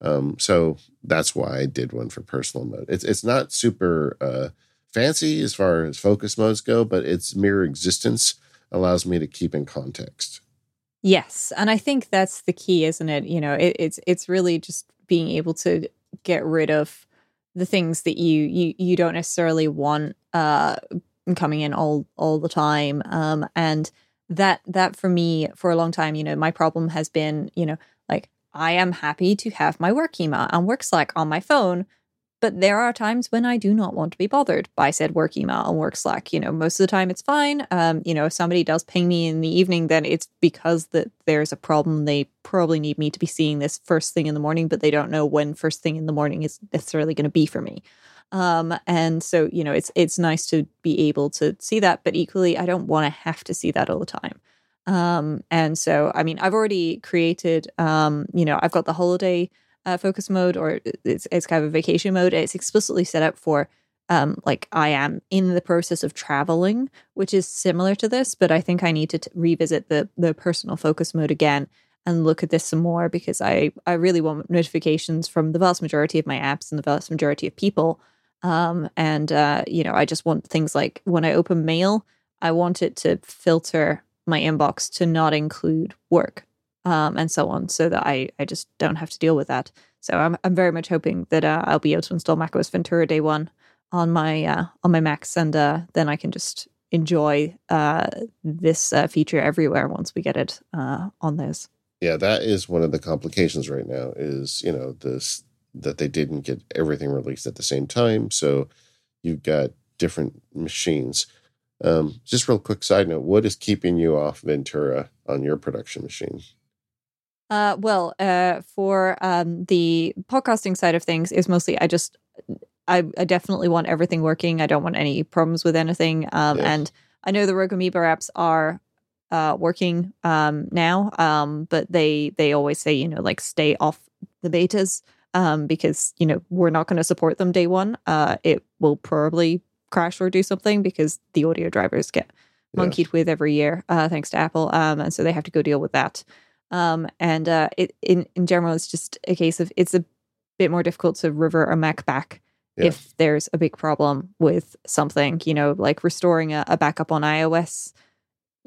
um, so that's why I did one for personal mode. It's it's not super uh, fancy as far as focus modes go, but its mere existence allows me to keep in context. Yes, and I think that's the key, isn't it? You know, it, it's it's really just being able to get rid of the things that you you you don't necessarily want uh coming in all all the time um and that that for me for a long time you know my problem has been you know like i am happy to have my work email and work slack on my phone but there are times when i do not want to be bothered by said work email and work slack. You know most of the time it's fine. Um you know if somebody does ping me in the evening then it's because that there's a problem. They probably need me to be seeing this first thing in the morning but they don't know when first thing in the morning is necessarily going to be for me. Um, and so, you know, it's it's nice to be able to see that, but equally, I don't want to have to see that all the time. Um, and so, I mean, I've already created, um, you know, I've got the holiday uh, focus mode, or it's it's kind of a vacation mode. It's explicitly set up for um, like I am in the process of traveling, which is similar to this, but I think I need to t- revisit the the personal focus mode again and look at this some more because I I really want notifications from the vast majority of my apps and the vast majority of people um, and, uh, you know, I just want things like when I open mail, I want it to filter my inbox to not include work um, and so on so that I, I just don't have to deal with that. So I'm, I'm very much hoping that uh, I'll be able to install macOS Ventura day one on my uh, on my Macs, and uh, then I can just enjoy uh, this uh, feature everywhere once we get it uh, on those. Yeah, that is one of the complications right now. Is you know this that they didn't get everything released at the same time. So you've got different machines. Um, just real quick side note: What is keeping you off Ventura on your production machine? Uh, well, uh, for um, the podcasting side of things, is mostly I just I, I, definitely want everything working. I don't want any problems with anything. Um, yes. And I know the Rogue Amoeba apps are uh, working um, now, um, but they they always say you know like stay off the betas um, because you know we're not going to support them day one. Uh, it will probably crash or do something because the audio drivers get monkeyed yeah. with every year, uh, thanks to Apple, um, and so they have to go deal with that. Um, and uh, it, in in general, it's just a case of it's a bit more difficult to revert a Mac back yeah. if there's a big problem with something. You know, like restoring a, a backup on iOS.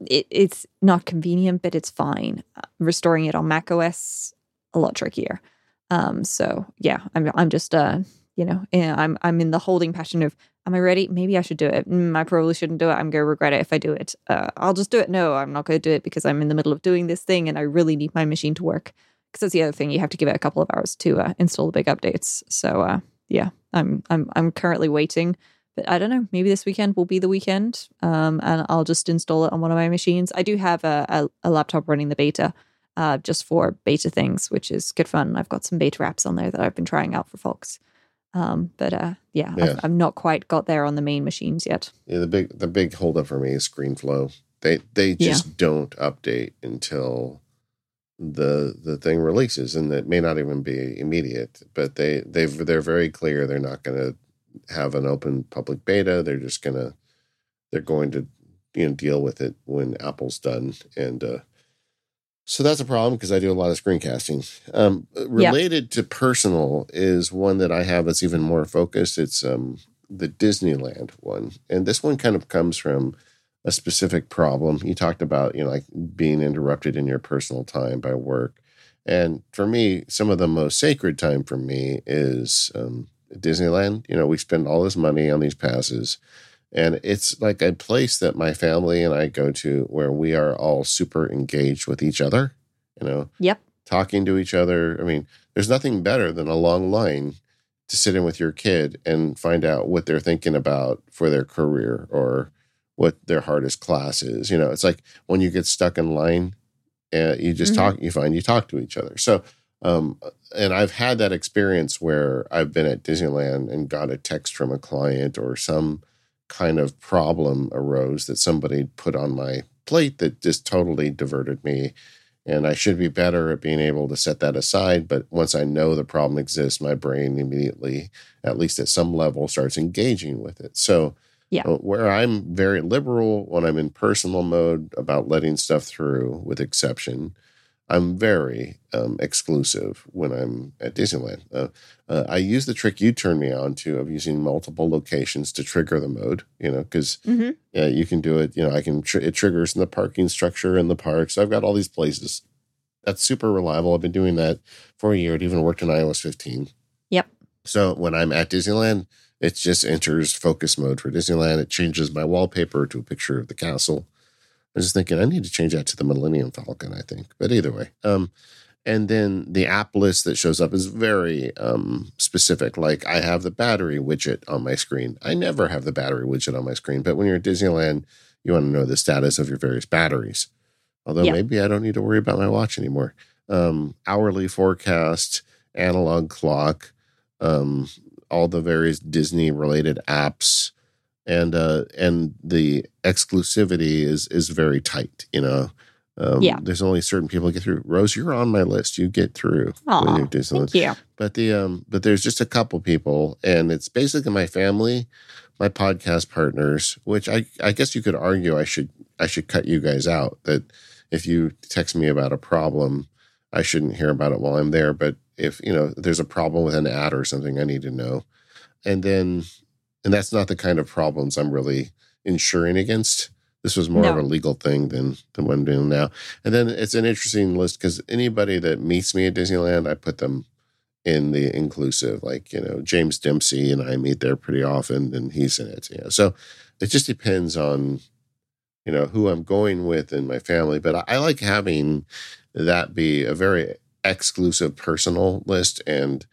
It, it's not convenient, but it's fine. Uh, restoring it on Mac OS a lot trickier. Um, so yeah, I'm I'm just uh, you know, eh, I'm I'm in the holding pattern of am I ready? Maybe I should do it. Mm, I probably shouldn't do it. I'm going to regret it if I do it. Uh, I'll just do it. No, I'm not going to do it because I'm in the middle of doing this thing and I really need my machine to work. Because that's the other thing. You have to give it a couple of hours to uh, install the big updates. So uh, yeah, I'm I'm I'm currently waiting. But I don't know. Maybe this weekend will be the weekend, um, and I'll just install it on one of my machines. I do have a, a, a laptop running the beta, uh, just for beta things, which is good fun. I've got some beta apps on there that I've been trying out for folks. Um, but uh, yeah, yeah. I've, I've, not quite got there on the main machines yet. Yeah, the big the big holdup for me is ScreenFlow. They they just yeah. don't update until the the thing releases, and it may not even be immediate. But they they they're very clear they're not going to have an open public beta. They're just gonna they're going to you know deal with it when Apple's done, and uh, so that's a problem because I do a lot of screencasting. Um, related to personal is one that I have that's even more focused. It's um, the Disneyland one, and this one kind of comes from a specific problem. You talked about you know like being interrupted in your personal time by work, and for me, some of the most sacred time for me is um, Disneyland. You know, we spend all this money on these passes, and it's like a place that my family and I go to where we are all super engaged with each other. You know, Yep. talking to each other. I mean, there's nothing better than a long line to sit in with your kid and find out what they're thinking about for their career or what their hardest class is. You know, it's like when you get stuck in line, and you just Mhm. talk, you find you talk to each other. So, um, and I've had that experience where I've been at Disneyland and got a text from a client or some kind of problem arose that somebody put on my plate that just totally diverted me and I should be better at being able to set that aside. But once I know the problem exists, my brain immediately, at least at some level, starts engaging with it. So, Yeah. uh, where I'm very liberal when I'm in personal mode about letting stuff through, with exception, I'm very um, exclusive when I'm at Disneyland. Uh, uh, I use the trick you turned me on to of using multiple locations to trigger the mode, you know, because hmm yeah, you can do it. You know, I can, tr- it triggers in the parking structure in the parks. I've got all these places. That's super reliable. I've been doing that for a year. It even worked in iOS 15. Yep. So when I'm at Disneyland, it just enters focus mode for Disneyland. It changes my wallpaper to a picture of the castle. I was just thinking I need to change that to the Millennium Falcon, I think. But either way. Um, and then the app list that shows up is very um, specific. Like I have the battery widget on my screen. I never have the battery widget on my screen, but when you're at Disneyland, you want to know the status of your various batteries. Although Yeah. maybe I don't need to worry about my watch anymore. Um, hourly forecast, analog clock, um, all the various Disney related apps, and uh, and the exclusivity is is very tight. You know, um, Yeah. There's only certain people get through. Rose, you're on my list. You get through when Disneyland. Thank you. But the um, but there's just a couple people, and it's basically my family, my podcast partners. Which I I guess you could argue I should I should cut you guys out. That if you text me about a problem, I shouldn't hear about it while I'm there. But if you know there's a problem with an ad or something, I need to know. And then, and that's not the kind of problems I'm really insuring against. This was more of a legal thing than than what I'm doing now. And then it's an interesting list because anybody that meets me at Disneyland, I put them in the inclusive. Like you know, James Dempsey and I meet there pretty often, and he's in it. You know, so it just depends on you know who I'm going with and my family. But I, I like having that be a very exclusive personal list and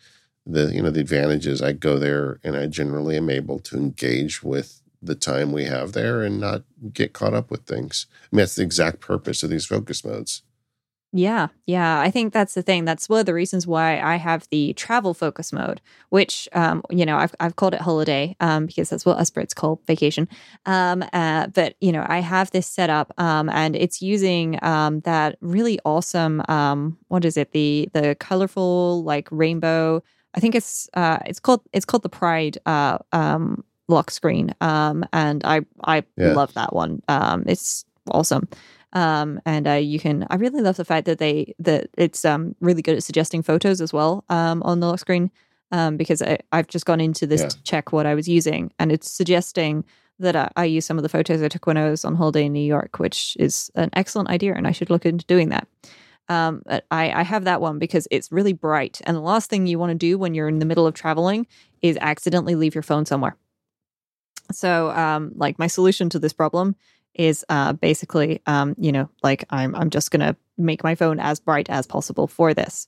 the you know the advantages I go there and I generally am able to engage with the time we have there and not get caught up with things. I mean that's the exact purpose of these focus modes. Yeah, yeah. I think that's the thing. That's one of the reasons why I have the travel focus mode, which um, you know, I've I've called it holiday, um, because that's what us Brits call vacation. Um, uh, but you know, I have this set up, um, and it's using um that really awesome um, what is it? The the colorful like rainbow. I think it's uh, it's called it's called the Pride uh um lock screen. Um, and I I Yeah. love that one. Um, it's awesome um and uh you can i really love the fact that they that it's um really good at suggesting photos as well um on the lock screen um because I, i've just gone into this Yeah. to check what i was using and it's suggesting that I, I use some of the photos i took when i was on holiday in new york which is an excellent idea and i should look into doing that um but i i have that one because it's really bright and the last thing you want to do when you're in the middle of traveling is accidentally leave your phone somewhere so um like my solution to this problem is uh, basically, um, you know, like I'm I'm just gonna make my phone as bright as possible for this.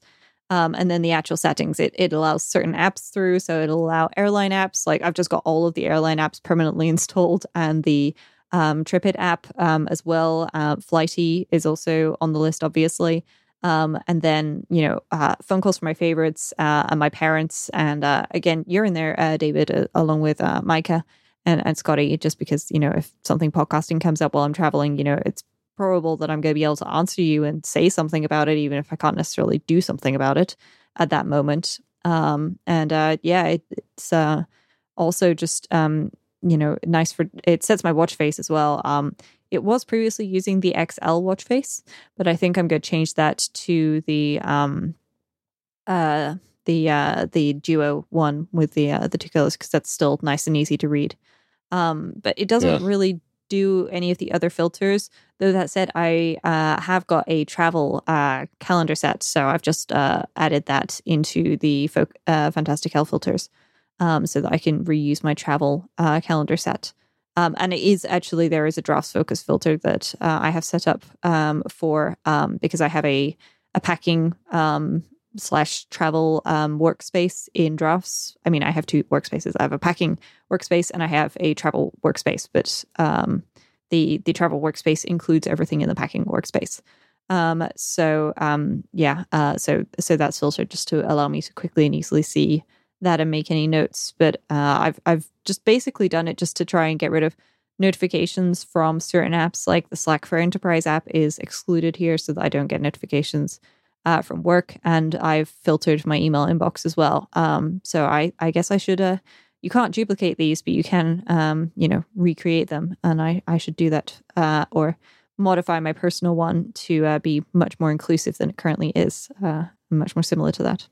Um, and then the actual settings, it it allows certain apps through, so it'll allow airline apps. Like I've just got all of the airline apps permanently (laughs) installed, and the um, Tripit app um, as well. Uh, Flighty is also on the list, obviously. Um, and then you know, uh, phone calls for my favorites uh, and my parents, and uh, again, you're in there, uh, David, uh, along with Myke and, and Scotty, just because, you know, if something podcasting comes up while I'm traveling, you know, it's probable that I'm going to be able to answer you and say something about it, even if I can't necessarily do something about it at that moment. Um, and uh, yeah, it, it's uh, also just, um, you know, nice for it sets my watch face as well. Um, it was previously using the XL watch face, but I think I'm going to change that to the um, uh, the uh, the Duo one with the uh, the two colors because that's still nice and easy to read. Um, but it doesn't Yeah. really do any of the other filters. Though that said, I uh, have got a travel uh, calendar set, so I've just uh, added that into the folk, uh, Fantastical filters. Um, so that I can reuse my travel uh, calendar set. Um, and it is actually there is a drafts focus filter that uh, I have set up um, for um, because I have a a packing um, slash travel um, workspace in drafts. I mean, I have two workspaces. I have a packing workspace and I have a travel workspace, but the the travel workspace includes everything in the packing workspace. Um, so um, yeah, uh, so so that's filtered just to allow me to quickly and easily see that and make any notes. But uh, I've I've just basically done it just to try and get rid of notifications from certain apps. Like the Slack for Enterprise app is excluded here, so that I don't get notifications uh, from work. And I've filtered my email inbox as well. Um, so I I guess I should. Uh, you can't duplicate these, but you can, um, you know, recreate them, and I I should do that uh, or modify my personal one to uh, be much more inclusive than it currently is, uh, much more similar to that.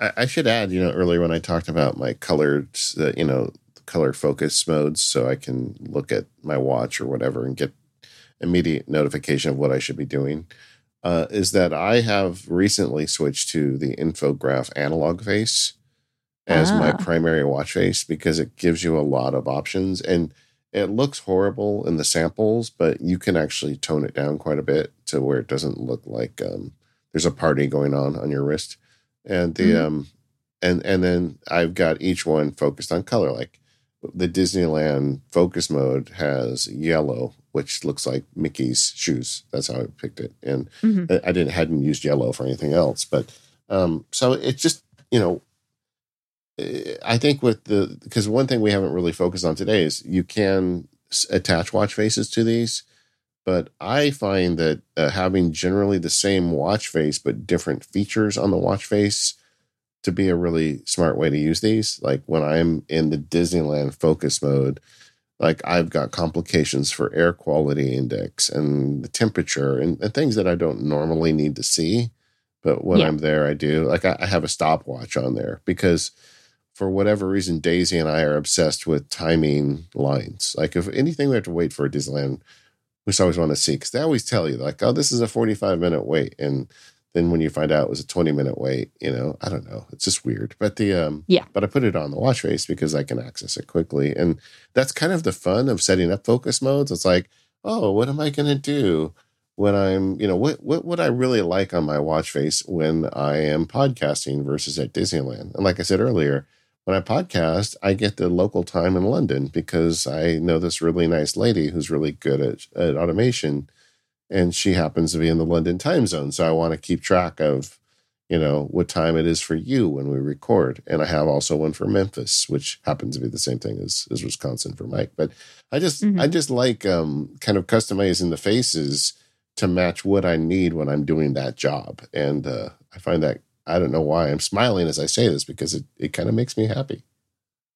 I, I, should add, you know, earlier when I talked about my colored, uh, you know, color focus modes, so I can look at my watch or whatever and get immediate notification of what I should be doing. Uh, is that I have recently switched to the infograph analog face as ah. my primary watch face because it gives you a lot of options and it looks horrible in the samples, but you can actually tone it down quite a bit to where it doesn't look like um, there's a party going on on your wrist. And the mm-hmm. um, and and then I've got each one focused on color. Like the Disneyland focus mode has yellow, which looks like Mickey's shoes. That's how I picked it. And mm-hmm. I didn't hadn't used yellow for anything else, but um, so it's just you know I think with the because one thing we haven't really focused on today is you can attach watch faces to these, but I find that uh, having generally the same watch face but different features on the watch face to be a really smart way to use these. Like when I'm in the Disneyland focus mode, like I've got complications for air quality index and the temperature and, and things that I don't normally need to see. But when yeah. I'm there, I do. Like I, I have a stopwatch on there because for whatever reason, Daisy and I are obsessed with timing lines. Like if anything we have to wait for at Disneyland, we always want to see because they always tell you like, oh, this is a forty-five minute wait, and then when you find out it was a twenty minute wait, you know, I don't know, it's just weird. But the um, yeah, but I put it on the watch face because I can access it quickly, and that's kind of the fun of setting up focus modes. It's like, oh, what am I going to do? when I'm, you know, what what would I really like on my watch face when I am podcasting versus at Disneyland? And like I said earlier, when I podcast, I get the local time in London because I know this really nice lady who's really good at, at automation, and she happens to be in the London time zone. So I want to keep track of, you know, what time it is for you when we record. And I have also one for Memphis, which happens to be the same thing as, as Wisconsin for Mike. But I just mm-hmm. I just like um, kind of customizing the faces to match what I need when I'm doing that job, and uh, I find that I don't know why I'm smiling as I say this because it, it kind of makes me happy.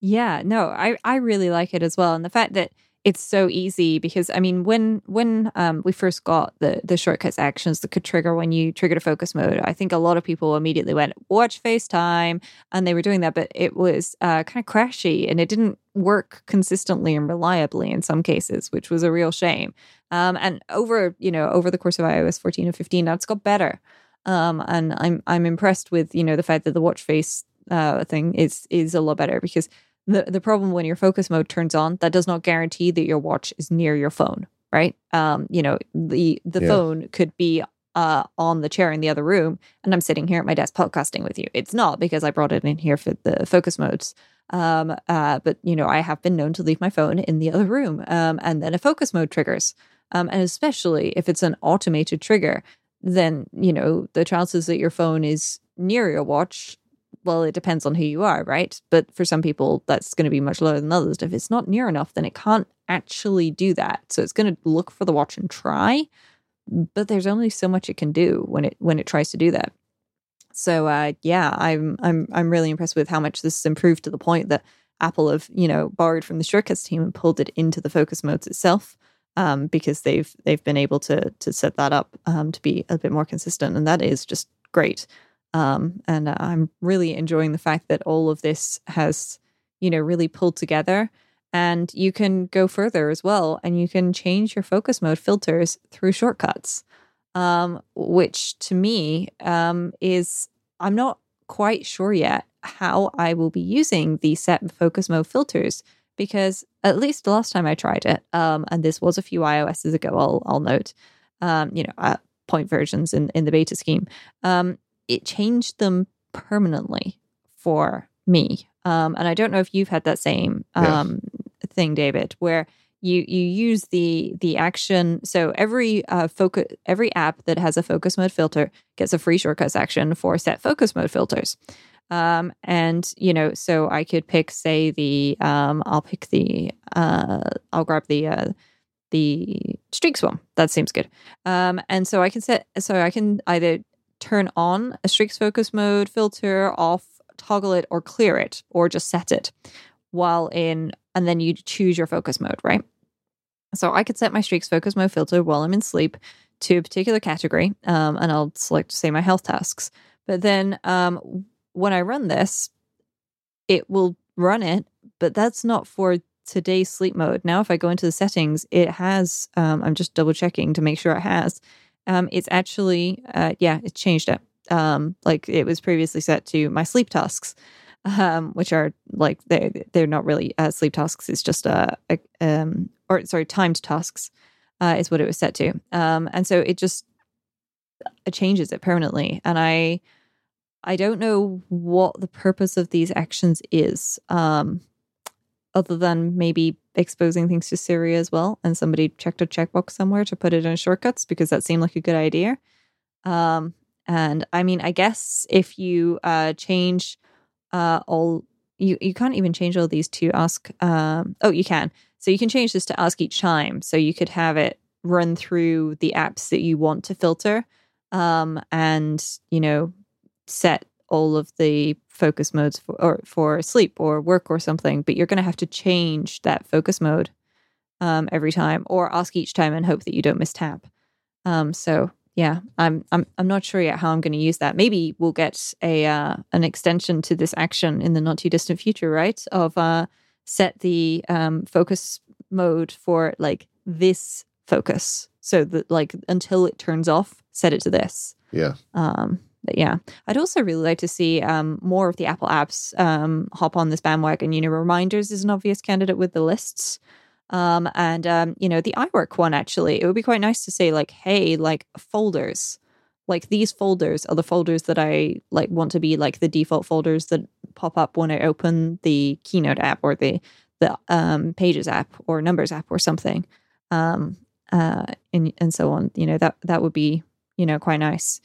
Yeah, no, I, I really like it as well. And the fact that it's so easy because I mean when when um, we first got the the shortcuts actions that could trigger when you triggered a focus mode, I think a lot of people immediately went watch FaceTime and they were doing that, but it was uh, kind of crashy and it didn't work consistently and reliably in some cases, which was a real shame. Um, and over you know over the course of iOS 14 and 15, that's got better. Um, and I'm I'm impressed with you know the fact that the watch face uh, thing is is a lot better because the the problem when your focus mode turns on that does not guarantee that your watch is near your phone, right? Um, you know the the yeah. phone could be uh, on the chair in the other room, and I'm sitting here at my desk podcasting with you. It's not because I brought it in here for the focus modes. Um, uh, but you know, I have been known to leave my phone in the other room, um, and then a focus mode triggers. Um, and especially if it's an automated trigger, then you know the chances that your phone is near your watch. Well it depends on who you are right? But for some people that's going to be much lower than others. If it's not near enough then it can't actually do that. So it's going to look for the watch and try but there's only so much it can do when it when it tries to do that. So uh, yeah i'm i'm i'm really impressed with how much this has improved to the point that apple have you know borrowed from the shortcuts team and pulled it into the focus modes itself um, because they've they've been able to to set that up um, to be a bit more consistent, and that is just great. Um, and uh, I'm really enjoying the fact that all of this has you know really pulled together, and you can go further as well, and you can change your focus mode filters through shortcuts, um, which to me um, is I'm not quite sure yet how I will be using the set focus mode filters because at least the last time I tried it, um, and this was a few iOSs ago, I'll, I'll note, um, you know, uh, point versions in, in the beta scheme, um, it changed them permanently for me. Um, and I don't know if you've had that same um, yeah. thing, David, where you you use the the action. So every uh, focus every app that has a focus mode filter gets a free shortcuts action for set focus mode filters. Um, and you know, so I could pick, say, the um, I'll pick the uh, I'll grab the uh, the streaks one. That seems good. Um, and so I can set so I can either turn on a streaks focus mode filter, off, toggle it, or clear it, or just set it while in, and then you choose your focus mode, right? So I could set my streaks focus mode filter while I'm in sleep to a particular category, um, and I'll select, say, my health tasks. But then um, when I run this, it will run it, but that's not for today's sleep mode. Now, if I go into the settings, it has, um, I'm just double checking to make sure it has. Um, it's actually, uh, yeah, it changed it. Um, like it was previously set to my sleep tasks, um, which are like they they're not really uh, sleep tasks. It's just a, a um, or sorry, timed tasks uh, is what it was set to. Um, and so it just it changes it permanently. And I I don't know what the purpose of these actions is. Um, other than maybe exposing things to Siri as well. And somebody checked a checkbox somewhere to put it in shortcuts because that seemed like a good idea. Um, and I mean, I guess if you uh, change uh, all, you, you can't even change all these to ask. Um, oh, you can. So you can change this to ask each time. So you could have it run through the apps that you want to filter um, and, you know, set all of the focus modes for or for sleep or work or something, but you're going to have to change that focus mode um, every time, or ask each time and hope that you don't miss tap. Um, so yeah, I'm I'm I'm not sure yet how I'm going to use that. Maybe we'll get a uh, an extension to this action in the not too distant future, right? Of uh, set the um, focus mode for like this focus, so that like until it turns off, set it to this. Yeah. Um, yeah, I'd also really like to see um, more of the Apple apps um, hop on this bandwagon. You know, Reminders is an obvious candidate with the lists. Um, and, um, you know, the iWork one, actually, it would be quite nice to say, like, hey, like folders, like these folders are the folders that I like want to be like the default folders that pop up when I open the Keynote app or the, the um, Pages app or Numbers app or something. Um, uh, and, and so on. You know, that, that would be, you know, quite nice.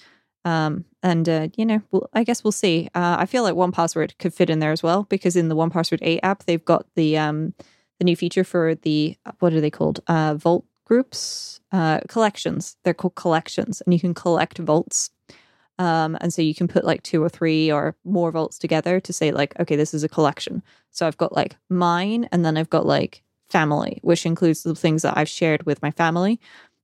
Um, and uh, you know, we'll, I guess we'll see. Uh, I feel like 1Password could fit in there as well because in the 1Password eight app, they've got the um, the new feature for the what are they called? Uh, vault groups, uh, collections. They're called collections, and you can collect vaults. Um, and so you can put like two or three or more vaults together to say like, okay, this is a collection. So I've got like mine, and then I've got like family, which includes the things that I've shared with my family.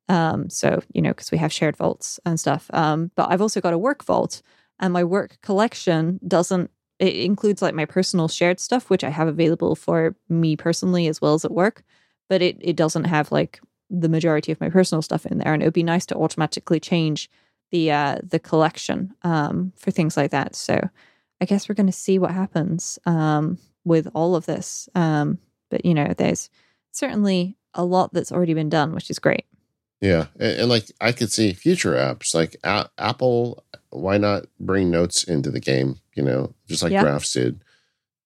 Um, so, you know, because we have shared vaults and stuff. Um, but I've also got a work vault, and my work collection doesn't, it includes like my personal shared stuff, which I have available for me personally as well as at work, but it, it doesn't have like the majority of my personal stuff in there. And it would be nice to automatically change the uh, the collection um, for things like that. So I guess we're going to see what happens um, with all of this. Um, but you know, there's certainly a lot that's already been done, which is great. Yeah, and, and, like I could see future apps like a- Apple. Why not bring notes into the game? You know, just like yeah. Drafts did.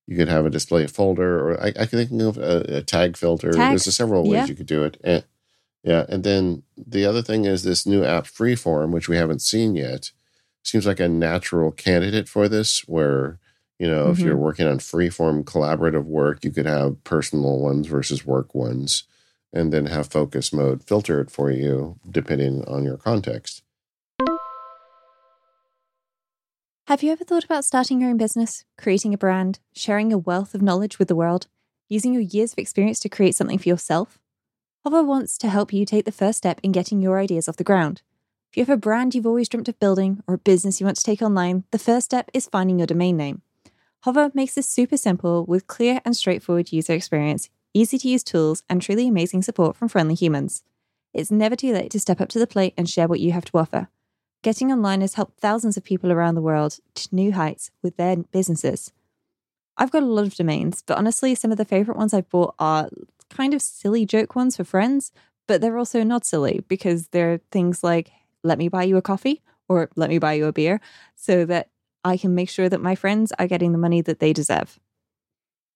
You could have a display folder, or I, I could think of a, a tag filter. Tags. There's several ways yeah. you could do it. And, yeah, and then the other thing is this new app, Freeform, which we haven't seen yet. Seems like a natural candidate for this, where you know, mm-hmm. if you're working on freeform collaborative work, you could have personal ones versus work ones and then have focus mode filter it for you depending on your context. Have you ever thought about starting your own business, creating a brand, sharing a wealth of knowledge with the world, using your years of experience to create something for yourself? Hover wants to help you take the first step in getting your ideas off the ground. If you have a brand you've always dreamt of building or a business you want to take online, the first step is finding your domain name. Hover makes this super simple with clear and straightforward user experience easy to use tools, and truly amazing support from friendly humans. It's never too late to step up to the plate and share what you have to offer. Getting online has helped thousands of people around the world to new heights with their businesses. I've got a lot of domains, but honestly, some of the favorite ones I've bought are kind of silly joke ones for friends, but they're also not silly because they're things like, let me buy you a coffee or let me buy you a beer so that I can make sure that my friends are getting the money that they deserve.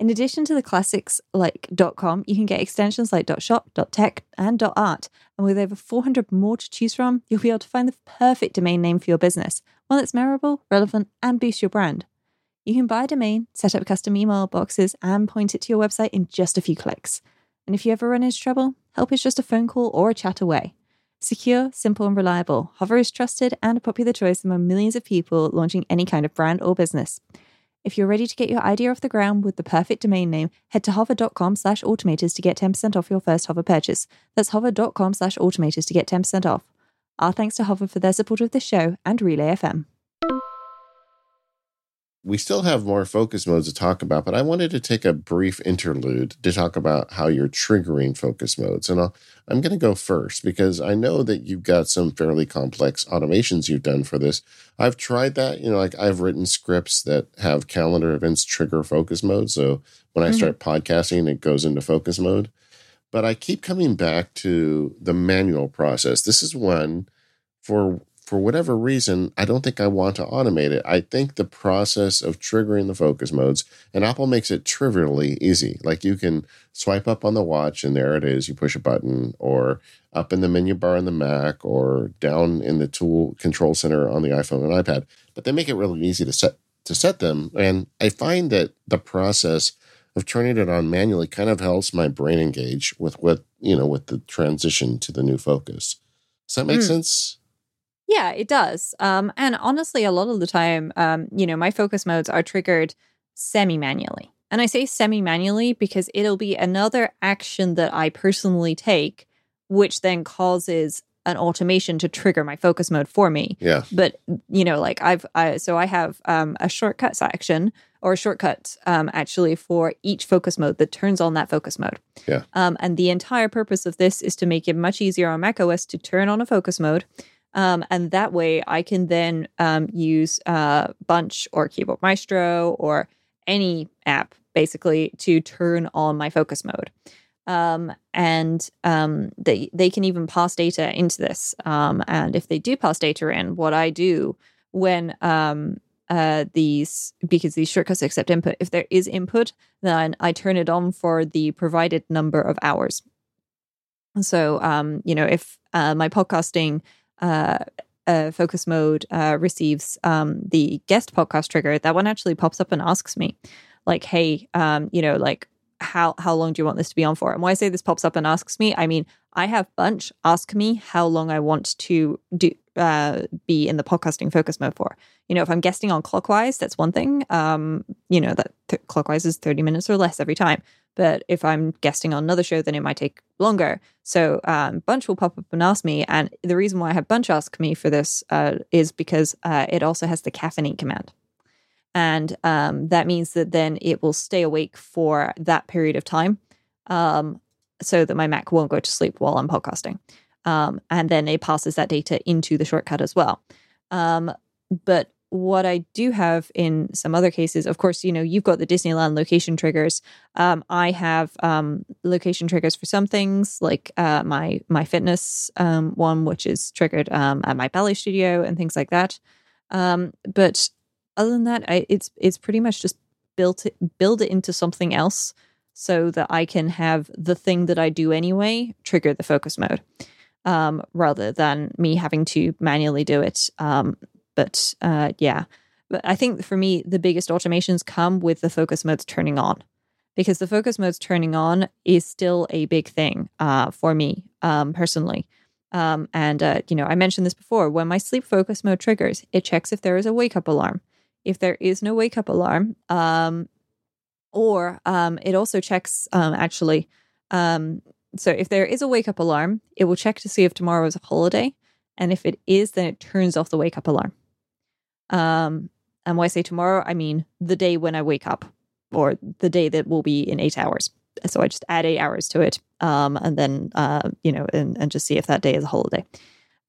In addition to the classics like .com, you can get extensions like .shop, .tech, and .art. And with over 400 more to choose from, you'll be able to find the perfect domain name for your business, one that's memorable, relevant, and boosts your brand. You can buy a domain, set up custom email boxes, and point it to your website in just a few clicks. And if you ever run into trouble, help is just a phone call or a chat away. Secure, simple, and reliable, Hover is trusted and a popular choice among millions of people launching any kind of brand or business. If you're ready to get your idea off the ground with the perfect domain name, head to hover.com slash automators to get 10% off your first Hover purchase. That's hover.com slash automators to get 10% off. Our thanks to Hover for their support of this show and Relay FM we still have more focus modes to talk about, but I wanted to take a brief interlude to talk about how you're triggering focus modes. And i am going to go first because I know that you've got some fairly complex automations you've done for this. I've tried that. You know, like I've written scripts that have calendar events trigger focus mode. So when I mm-hmm. start podcasting, it goes into focus mode. But I keep coming back to the manual process. This is one for for whatever reason, I don't think I want to automate it. I think the process of triggering the focus modes, and Apple makes it trivially easy. Like you can swipe up on the watch and there it is. You push a button, or up in the menu bar on the Mac, or down in the tool control center on the iPhone and iPad. But they make it really easy to set to set them. And I find that the process of turning it on manually kind of helps my brain engage with what you know with the transition to the new focus. Does that make mm. sense? Yeah, it does. Um, and honestly, a lot of the time, um, you know, my focus modes are triggered semi manually. And I say semi manually because it'll be another action that I personally take, which then causes an automation to trigger my focus mode for me. Yeah. But, you know, like I've, I, so I have um, a shortcuts action or a shortcut um, actually for each focus mode that turns on that focus mode. Yeah. Um, and the entire purpose of this is to make it much easier on macOS to turn on a focus mode um, and that way I can then um, use uh, Bunch or Keyboard Maestro or any app basically to turn on my focus mode. Um, and um, they they can even pass data into this. Um, and if they do pass data in, what I do when um, uh, these because these shortcuts accept input, if there is input, then I turn it on for the provided number of hours. So um, you know, if uh, my podcasting uh, uh, focus mode uh, receives um, the guest podcast trigger, that one actually pops up and asks me, like, "Hey, um, you know, like, how how long do you want this to be on for?" And when I say this pops up and asks me, I mean I have Bunch ask me how long I want to do uh, be in the podcasting focus mode for. You know, if I'm guesting on Clockwise, that's one thing. Um, you know that th- Clockwise is 30 minutes or less every time. But if I'm guesting on another show, then it might take longer. So um, Bunch will pop up and ask me. And the reason why I have Bunch ask me for this uh, is because uh, it also has the caffeine command. And um, that means that then it will stay awake for that period of time um, so that my Mac won't go to sleep while I'm podcasting. Um, and then it passes that data into the shortcut as well. Um, but what I do have in some other cases, of course, you know, you've got the Disneyland location triggers. Um, I have um, location triggers for some things, like uh, my my fitness um, one, which is triggered um, at my ballet studio and things like that. Um, but other than that, I, it's it's pretty much just built it, build it into something else so that I can have the thing that I do anyway trigger the focus mode, um, rather than me having to manually do it. Um, but uh, yeah, but I think for me, the biggest automations come with the focus modes turning on because the focus modes turning on is still a big thing uh, for me um, personally. Um, and, uh, you know, I mentioned this before when my sleep focus mode triggers, it checks if there is a wake up alarm. If there is no wake up alarm, um, or um, it also checks um, actually. Um, so if there is a wake up alarm, it will check to see if tomorrow is a holiday. And if it is, then it turns off the wake up alarm. Um, and when I say tomorrow, I mean the day when I wake up or the day that will be in eight hours. So I just add eight hours to it um, and then, uh, you know, and, and just see if that day is a holiday.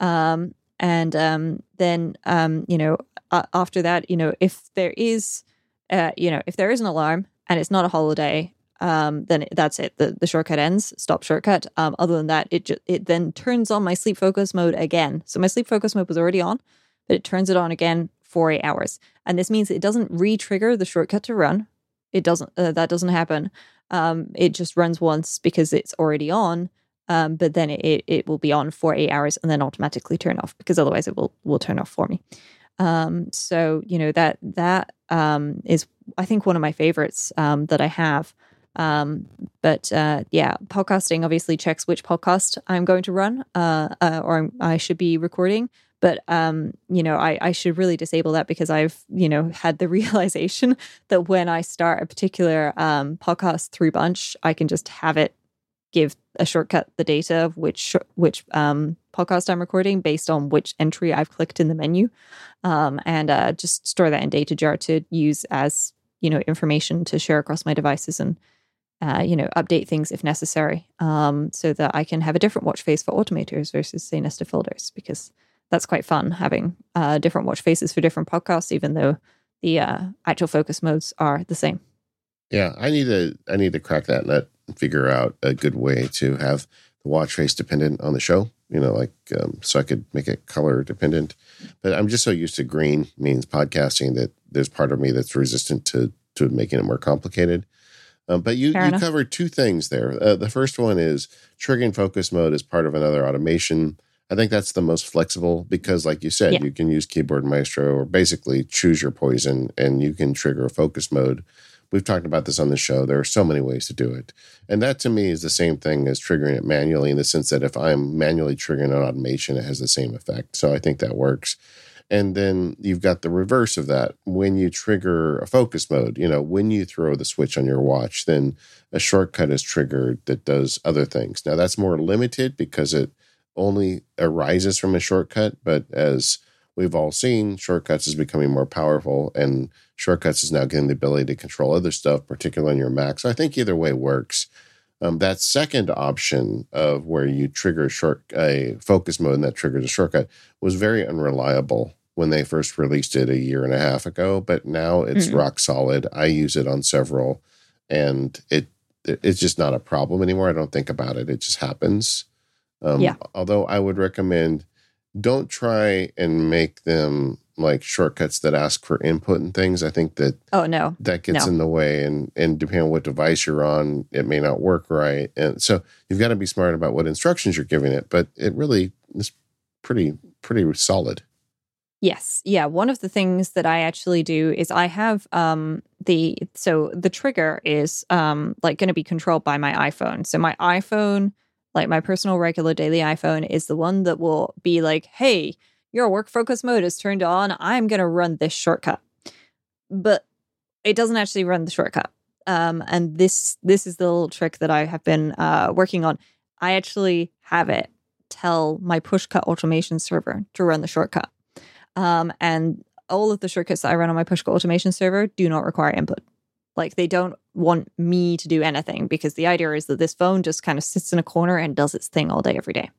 Um, and um, then, um, you know, uh, after that, you know, if there is uh, you know, if there is an alarm and it's not a holiday, um, then that's it. The, the shortcut ends. Stop shortcut. Um, other than that, it ju- it then turns on my sleep focus mode again. So my sleep focus mode was already on, but it turns it on again for eight hours. And this means it doesn't re-trigger the shortcut to run. It doesn't. Uh, that doesn't happen. Um, it just runs once because it's already on. Um, but then it, it will be on for eight hours and then automatically turn off because otherwise it will will turn off for me. Um, so you know that that um, is I think one of my favorites um, that I have. Um, but uh, yeah, podcasting obviously checks which podcast I'm going to run uh, uh, or I'm, i should be recording. But um, you know, I, I should really disable that because I've you know had the (laughs) realization that when I start a particular um, podcast through Bunch, I can just have it give a shortcut the data of which which um, podcast I'm recording based on which entry I've clicked in the menu, um, and uh, just store that in Datajar to use as you know information to share across my devices and uh, you know update things if necessary, um, so that I can have a different watch face for automators versus say nested folders because that's quite fun having uh, different watch faces for different podcasts, even though the uh, actual focus modes are the same. Yeah, I need to I need to crack that nut figure out a good way to have the watch face dependent on the show. You know, like um, so I could make it color dependent. But I'm just so used to green means podcasting that there's part of me that's resistant to to making it more complicated. Um, but you, you covered two things there. Uh, the first one is triggering focus mode as part of another automation. I think that's the most flexible because, like you said, yeah. you can use Keyboard Maestro or basically choose your poison and you can trigger a focus mode. We've talked about this on the show. There are so many ways to do it. And that to me is the same thing as triggering it manually in the sense that if I'm manually triggering an automation, it has the same effect. So I think that works. And then you've got the reverse of that. When you trigger a focus mode, you know, when you throw the switch on your watch, then a shortcut is triggered that does other things. Now that's more limited because it only arises from a shortcut, but as we've all seen, shortcuts is becoming more powerful, and shortcuts is now getting the ability to control other stuff, particularly on your Mac. So I think either way works. Um, that second option of where you trigger a short a focus mode and that triggers a shortcut was very unreliable when they first released it a year and a half ago, but now it's mm-hmm. rock solid. I use it on several, and it it's just not a problem anymore. I don't think about it; it just happens. Um, yeah. Although I would recommend don't try and make them like shortcuts that ask for input and things. I think that oh no that gets no. in the way, and and depending on what device you're on, it may not work right. And so you've got to be smart about what instructions you're giving it. But it really is pretty pretty solid. Yes. Yeah. One of the things that I actually do is I have um the so the trigger is um like going to be controlled by my iPhone. So my iPhone like my personal regular daily iPhone is the one that will be like, hey, your work focus mode is turned on. I'm going to run this shortcut. But it doesn't actually run the shortcut. Um, and this this is the little trick that I have been uh, working on. I actually have it tell my pushcut automation server to run the shortcut. Um, and all of the shortcuts that I run on my pushcut automation server do not require input. Like they don't want me to do anything because the idea is that this phone just kind of sits in a corner and does its thing all day, every day.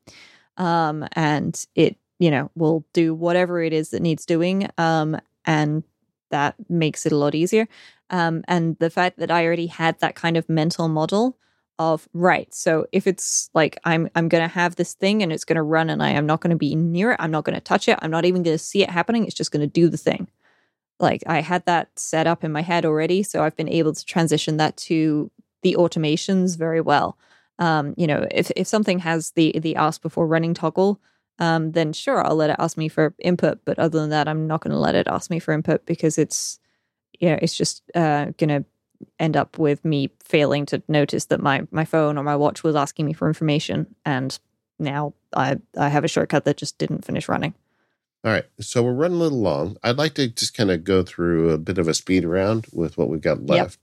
Um, and it, you know, will do whatever it is that needs doing. Um, and that makes it a lot easier. Um, and the fact that I already had that kind of mental model of right so if it's like i'm i'm going to have this thing and it's going to run and i am not going to be near it i'm not going to touch it i'm not even going to see it happening it's just going to do the thing like I had that set up in my head already, so I've been able to transition that to the automations very well. Um, you know, if if something has the the ask before running toggle, um, then sure I'll let it ask me for input. But other than that, I'm not going to let it ask me for input because it's yeah, it's just uh, going to end up with me failing to notice that my my phone or my watch was asking me for information, and now I I have a shortcut that just didn't finish running. All right. So we're running a little long. I'd like to just kind of go through a bit of a speed around with what we've got left.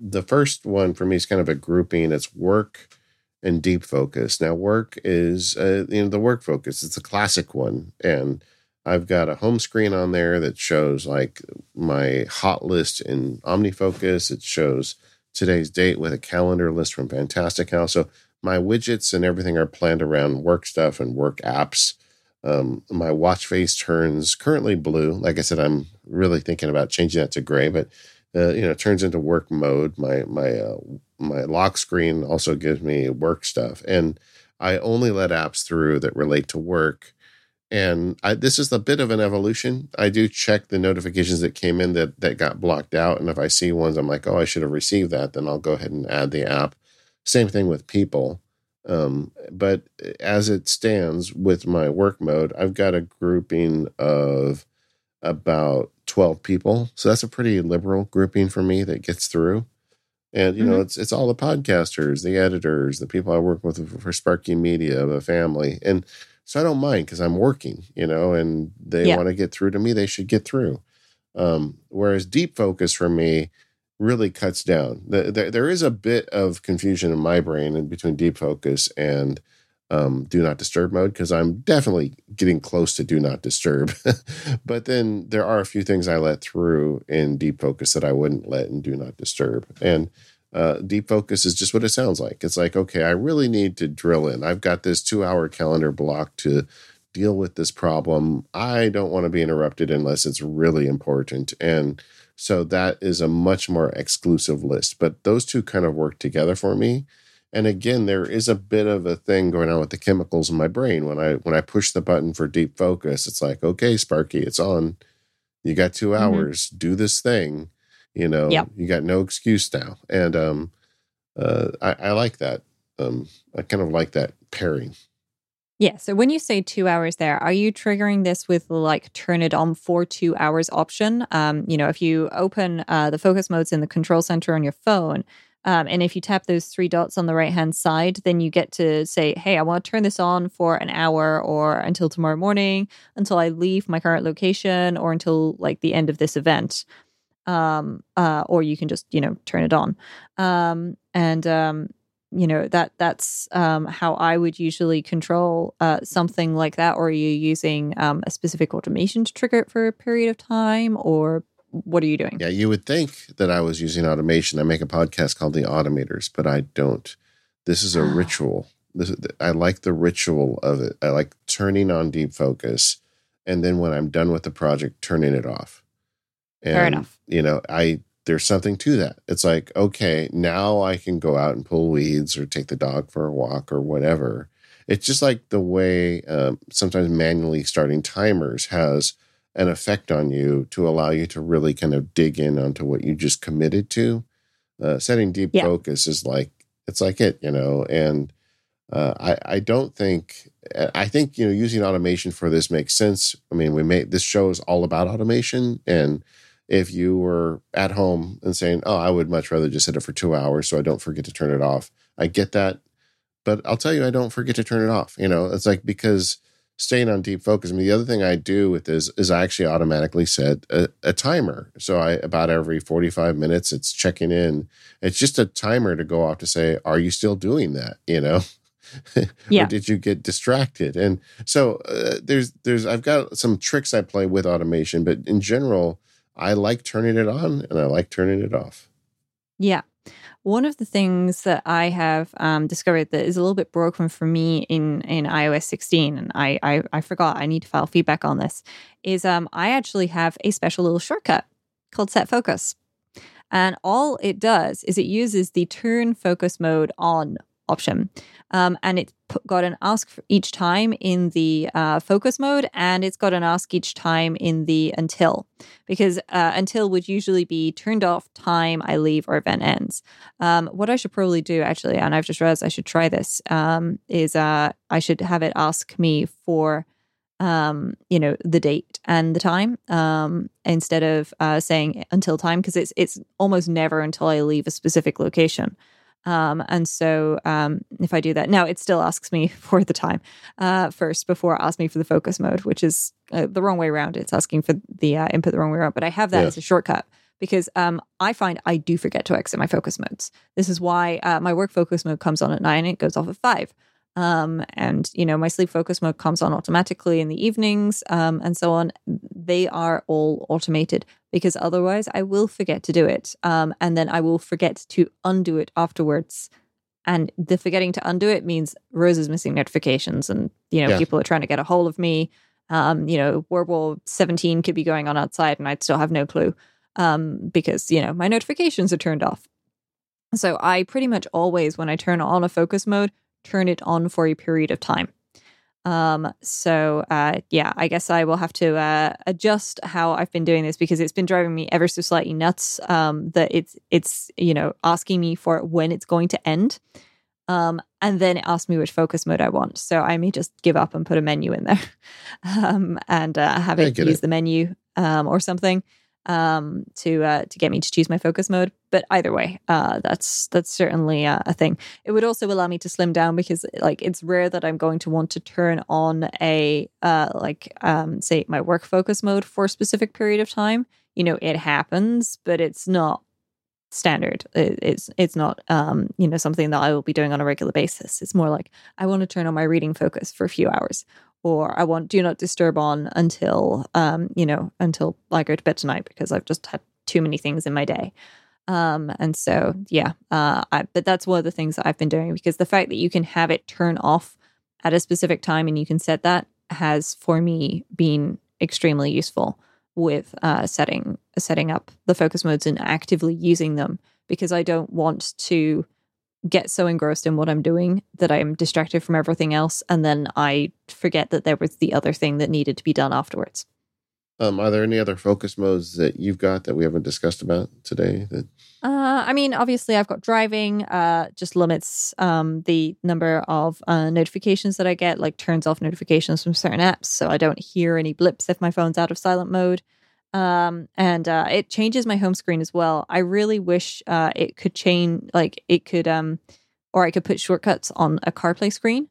Yep. The first one for me is kind of a grouping. It's work and deep focus. Now, work is, uh, you know, the work focus. It's a classic one. And I've got a home screen on there that shows like my hot list in OmniFocus. It shows today's date with a calendar list from Fantastical. So my widgets and everything are planned around work stuff and work apps. Um, my watch face turns currently blue. Like I said, I'm really thinking about changing that to gray, but uh, you know, turns into work mode. My my uh, my lock screen also gives me work stuff, and I only let apps through that relate to work. And I, this is a bit of an evolution. I do check the notifications that came in that that got blocked out, and if I see ones, I'm like, oh, I should have received that. Then I'll go ahead and add the app. Same thing with people. Um, but as it stands with my work mode, I've got a grouping of about 12 people. So that's a pretty liberal grouping for me that gets through. And you mm-hmm. know, it's it's all the podcasters, the editors, the people I work with for Sparky Media, the family. And so I don't mind because I'm working, you know, and they yeah. want to get through to me, they should get through. Um, whereas deep focus for me really cuts down. There, there is a bit of confusion in my brain in between deep focus and um, do not disturb mode because I'm definitely getting close to do not disturb. (laughs) but then there are a few things I let through in deep focus that I wouldn't let in do not disturb. And uh, deep focus is just what it sounds like. It's like, okay, I really need to drill in. I've got this two hour calendar block to deal with this problem. I don't want to be interrupted unless it's really important. And so that is a much more exclusive list. But those two kind of work together for me. And again, there is a bit of a thing going on with the chemicals in my brain. When I when I push the button for deep focus, it's like, okay, Sparky, it's on. You got 2 mm-hmm. hours. Do this thing. You know, yep. you got no excuse now. And um, uh, I, I like that. Um, I kind of like that pairing. Yeah. So when you say two hours there, are you triggering this with like turn it on for two hours option? Um, you know, if you open uh, the focus modes in the control center on your phone, um, and if you tap those three dots on the right hand side, then you get to say, hey, I want to turn this on for an hour or until tomorrow morning, until I leave my current location, or until like the end of this event. Um, uh, or you can just, you know, turn it on. Um, and um, you know that that's um, how I would usually control uh, something like that. Or are you using um, a specific automation to trigger it for a period of time, or what are you doing? Yeah, you would think that I was using automation. I make a podcast called The Automators, but I don't. This is a (gasps) ritual. This I like the ritual of it. I like turning on deep focus, and then when I'm done with the project, turning it off. And, Fair enough. You know, I there's something to that. It's like, okay, now I can go out and pull weeds or take the dog for a walk or whatever. It's just like the way um, sometimes manually starting timers has an effect on you to allow you to really kind of dig in onto what you just committed to. Uh, setting deep yeah. focus is like it's like it, you know, and uh, I I don't think I think you know using automation for this makes sense. I mean, we made this show is all about automation and if you were at home and saying, "Oh, I would much rather just hit it for two hours so I don't forget to turn it off," I get that, but I'll tell you, I don't forget to turn it off. You know, it's like because staying on deep focus. I mean, the other thing I do with this is I actually automatically set a, a timer. So I about every forty five minutes, it's checking in. It's just a timer to go off to say, "Are you still doing that?" You know. (laughs) yeah. or did you get distracted? And so uh, there's there's I've got some tricks I play with automation, but in general, I like turning it on and I like turning it off. Yeah. One of the things that I have um, discovered that is a little bit broken for me in, in iOS 16, and I, I, I forgot I need to file feedback on this, is um, I actually have a special little shortcut called Set Focus. And all it does is it uses the turn focus mode on option. Um, and it's got an ask each time in the uh, focus mode, and it's got an ask each time in the until, because uh, until would usually be turned off time I leave or event ends. Um, what I should probably do, actually, and I've just realized I should try this, um, is uh, I should have it ask me for um, you know, the date and the time um, instead of uh, saying until time because it's it's almost never until I leave a specific location. Um, and so um, if I do that, now it still asks me (laughs) for the time uh, first before it asks me for the focus mode, which is uh, the wrong way around. It's asking for the uh, input the wrong way around, but I have that as a shortcut because um, I find I do forget to exit my focus modes. This is why uh, my work focus mode comes on at nine and it goes off at five. Um, and you know my sleep focus mode comes on automatically in the evenings um, and so on they are all automated because otherwise i will forget to do it um, and then i will forget to undo it afterwards and the forgetting to undo it means rose is missing notifications and you know yeah. people are trying to get a hold of me um, you know world war 17 could be going on outside and i'd still have no clue um, because you know my notifications are turned off. So I pretty much always, when I turn on a focus mode, turn it on for a period of time. Um, so uh, yeah, I guess I will have to uh, adjust how I've been doing this because it's been driving me ever so slightly nuts. Um, that it's it's you know asking me for when it's going to end, um, and then it asks me which focus mode I want. So I may just give up and put a menu in there, (laughs) um, and uh, have it use it. the menu um, or something um, to uh, to get me to choose my focus mode. But either way, uh, that's that's certainly a, a thing. It would also allow me to slim down because like it's rare that I'm going to want to turn on a uh, like um, say my work focus mode for a specific period of time. You know, it happens, but it's not standard. It, it's it's not um, you know something that I will be doing on a regular basis. It's more like I want to turn on my reading focus for a few hours or I want do not disturb on until um, you know, until I go to bed tonight because I've just had too many things in my day. Um, and so yeah, uh, I, but that's one of the things that I've been doing because the fact that you can have it turn off at a specific time and you can set that has for me been extremely useful with uh, setting setting up the focus modes and actively using them because I don't want to get so engrossed in what I'm doing that I'm distracted from everything else, and then I forget that there was the other thing that needed to be done afterwards. Um, are there any other focus modes that you've got that we haven't discussed about today? That uh, I mean, obviously, I've got driving. Uh, just limits um, the number of uh, notifications that I get. Like turns off notifications from certain apps, so I don't hear any blips if my phone's out of silent mode um and uh it changes my home screen as well. I really wish uh it could change like it could um or i could put shortcuts on a carplay screen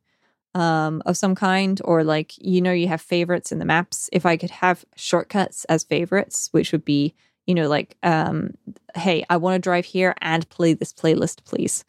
um of some kind or like you know you have favorites in the maps. If i could have shortcuts as favorites which would be you know like um hey i want to drive here and play this playlist please.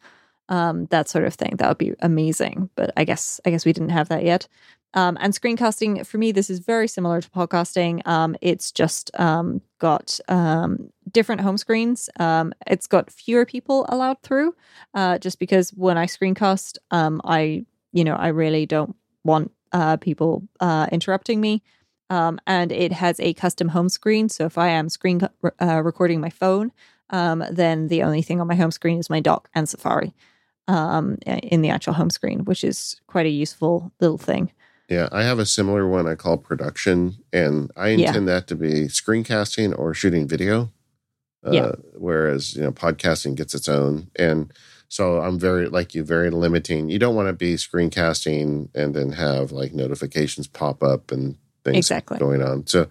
Um that sort of thing. That would be amazing but i guess i guess we didn't have that yet um, and screencasting for me, this is very similar to podcasting. Um, it's just um, got um, different home screens. Um, it's got fewer people allowed through, uh, just because when I screencast, um, I you know I really don't want uh, people uh, interrupting me. and it has a custom home screen. So if I am screen uh, recording my phone, then the only thing on my home screen is my dock and Safari in the actual home screen, which is quite a useful little thing. Yeah, I have a similar one I call production, and I intend yeah. that to be screencasting or shooting video. Uh, yeah. Whereas you know, podcasting gets its own, and so I'm very like you, very limiting. You don't want to be screencasting and then have like notifications pop up and things exactly. going on. So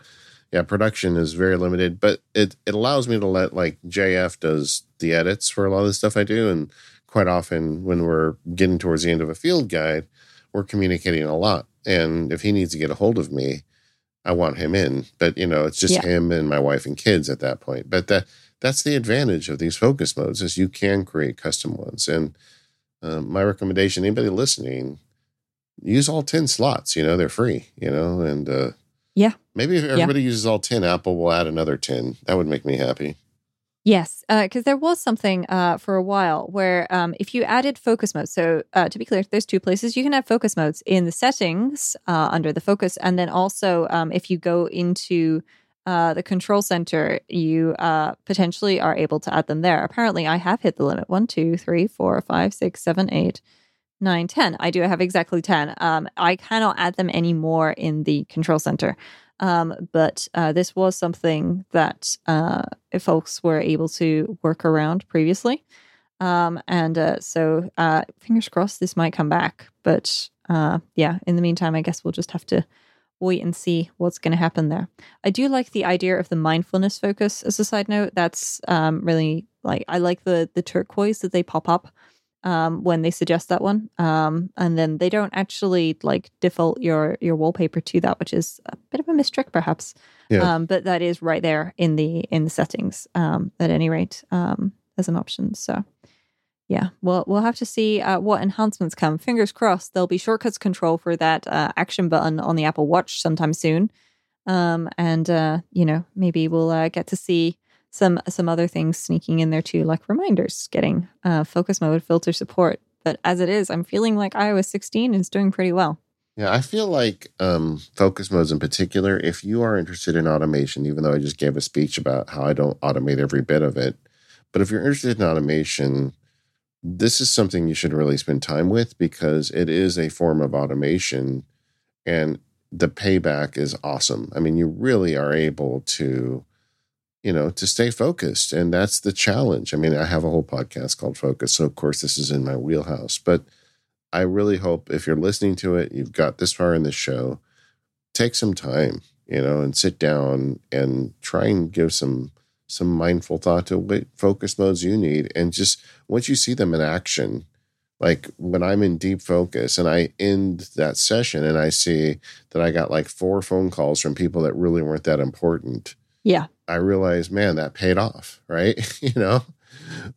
yeah, production is very limited, but it it allows me to let like JF does the edits for a lot of the stuff I do, and quite often when we're getting towards the end of a field guide, we're communicating a lot and if he needs to get a hold of me, I want him in. But you know, it's just yeah. him and my wife and kids at that point. But that that's the advantage of these focus modes is you can create custom ones. And um, my recommendation, anybody listening, use all ten slots. You know, they're free. You know, and uh, yeah, maybe if everybody yeah. uses all ten, Apple will add another ten. That would make me happy. Yes, because uh, there was something uh, for a while where um, if you added focus mode, so uh, to be clear, there's two places you can have focus modes in the settings uh, under the focus, and then also um, if you go into uh, the control center, you uh, potentially are able to add them there. Apparently, I have hit the limit one, two, three, four, five, six, seven, eight, nine, ten. I do have exactly 10. Um, I cannot add them anymore in the control center. Um, but uh, this was something that uh, folks were able to work around previously. Um, and uh, so, uh, fingers crossed, this might come back. But uh, yeah, in the meantime, I guess we'll just have to wait and see what's going to happen there. I do like the idea of the mindfulness focus as a side note. That's um, really like I like the the turquoise that they pop up um, when they suggest that one. Um, and then they don't actually like default your your wallpaper to that, which is a bit of a mistrick, perhaps. Yeah. Um, but that is right there in the in the settings um, at any rate um, as an option. So yeah, well we'll have to see uh, what enhancements come. Fingers crossed there'll be shortcuts control for that uh, action button on the Apple Watch sometime soon. Um, and uh, you know maybe we'll uh, get to see some some other things sneaking in there too, like reminders, getting uh, focus mode filter support. But as it is, I'm feeling like iOS 16 is doing pretty well. Yeah, I feel like um, focus modes in particular, if you are interested in automation, even though I just gave a speech about how I don't automate every bit of it, but if you're interested in automation, this is something you should really spend time with because it is a form of automation and the payback is awesome. I mean, you really are able to, you know, to stay focused. And that's the challenge. I mean, I have a whole podcast called Focus. So, of course, this is in my wheelhouse. But I really hope if you're listening to it, you've got this far in the show, take some time, you know, and sit down and try and give some some mindful thought to what focus modes you need. And just once you see them in action, like when I'm in deep focus and I end that session and I see that I got like four phone calls from people that really weren't that important. Yeah. I realize, man, that paid off, right? (laughs) you know?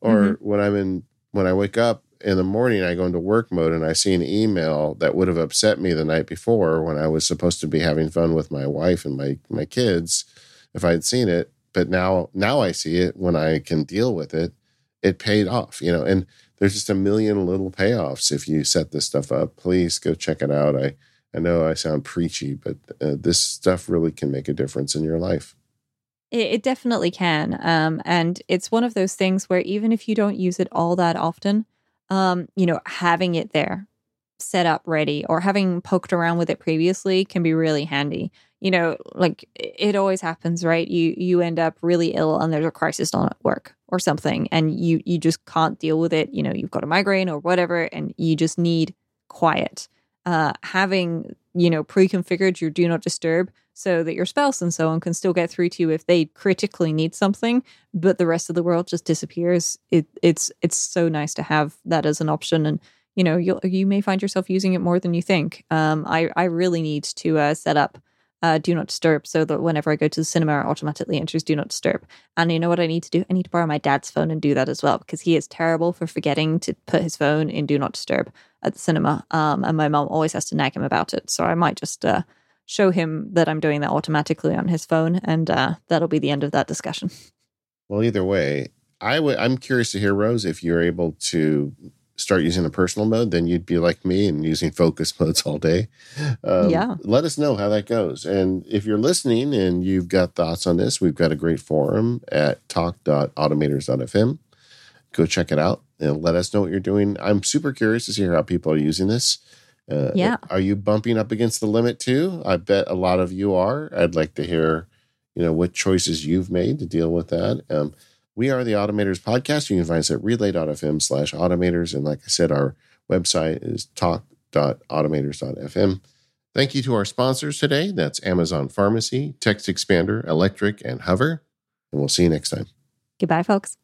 Or mm-hmm. when I'm in when I wake up in the morning, I go into work mode and I see an email that would have upset me the night before when I was supposed to be having fun with my wife and my my kids if I had seen it. But now now I see it when I can deal with it. It paid off, you know, and there's just a million little payoffs if you set this stuff up. Please go check it out. I I know I sound preachy, but uh, this stuff really can make a difference in your life. It, it definitely can, um, and it's one of those things where even if you don't use it all that often, um, you know, having it there, set up, ready, or having poked around with it previously can be really handy. You know, like it always happens, right? You you end up really ill and there's a crisis on at work or something and you you just can't deal with it you know you've got a migraine or whatever and you just need quiet uh, having you know pre-configured your do not disturb so that your spouse and so on can still get through to you if they critically need something but the rest of the world just disappears it, it's it's so nice to have that as an option and you know you you may find yourself using it more than you think um, i i really need to uh, set up uh, do not disturb so that whenever I go to the cinema, it automatically enters do not disturb. And you know what I need to do? I need to borrow my dad's phone and do that as well because he is terrible for forgetting to put his phone in do not disturb at the cinema. Um, and my mom always has to nag him about it. So I might just uh, show him that I'm doing that automatically on his phone, and uh, that'll be the end of that discussion. Well, either way, I would. I'm curious to hear Rose if you're able to start using the personal mode, then you'd be like me and using focus (laughs) modes all day. Um, yeah. Let us know how that goes. And if you're listening and you've got thoughts on this, we've got a great forum at talk.automators.fm. Go check it out and let us know what you're doing. I'm super curious to hear how people are using this. Uh, yeah. Are you bumping up against the limit too? I bet a lot of you are. I'd like to hear, you know, what choices you've made to deal with that. Um, we are the Automators Podcast. You can find us at relay.fm slash automators. And like I said, our website is talk.automators.fm. Thank you to our sponsors today. That's Amazon Pharmacy, Text Expander, Electric, and Hover. And we'll see you next time. Goodbye, folks.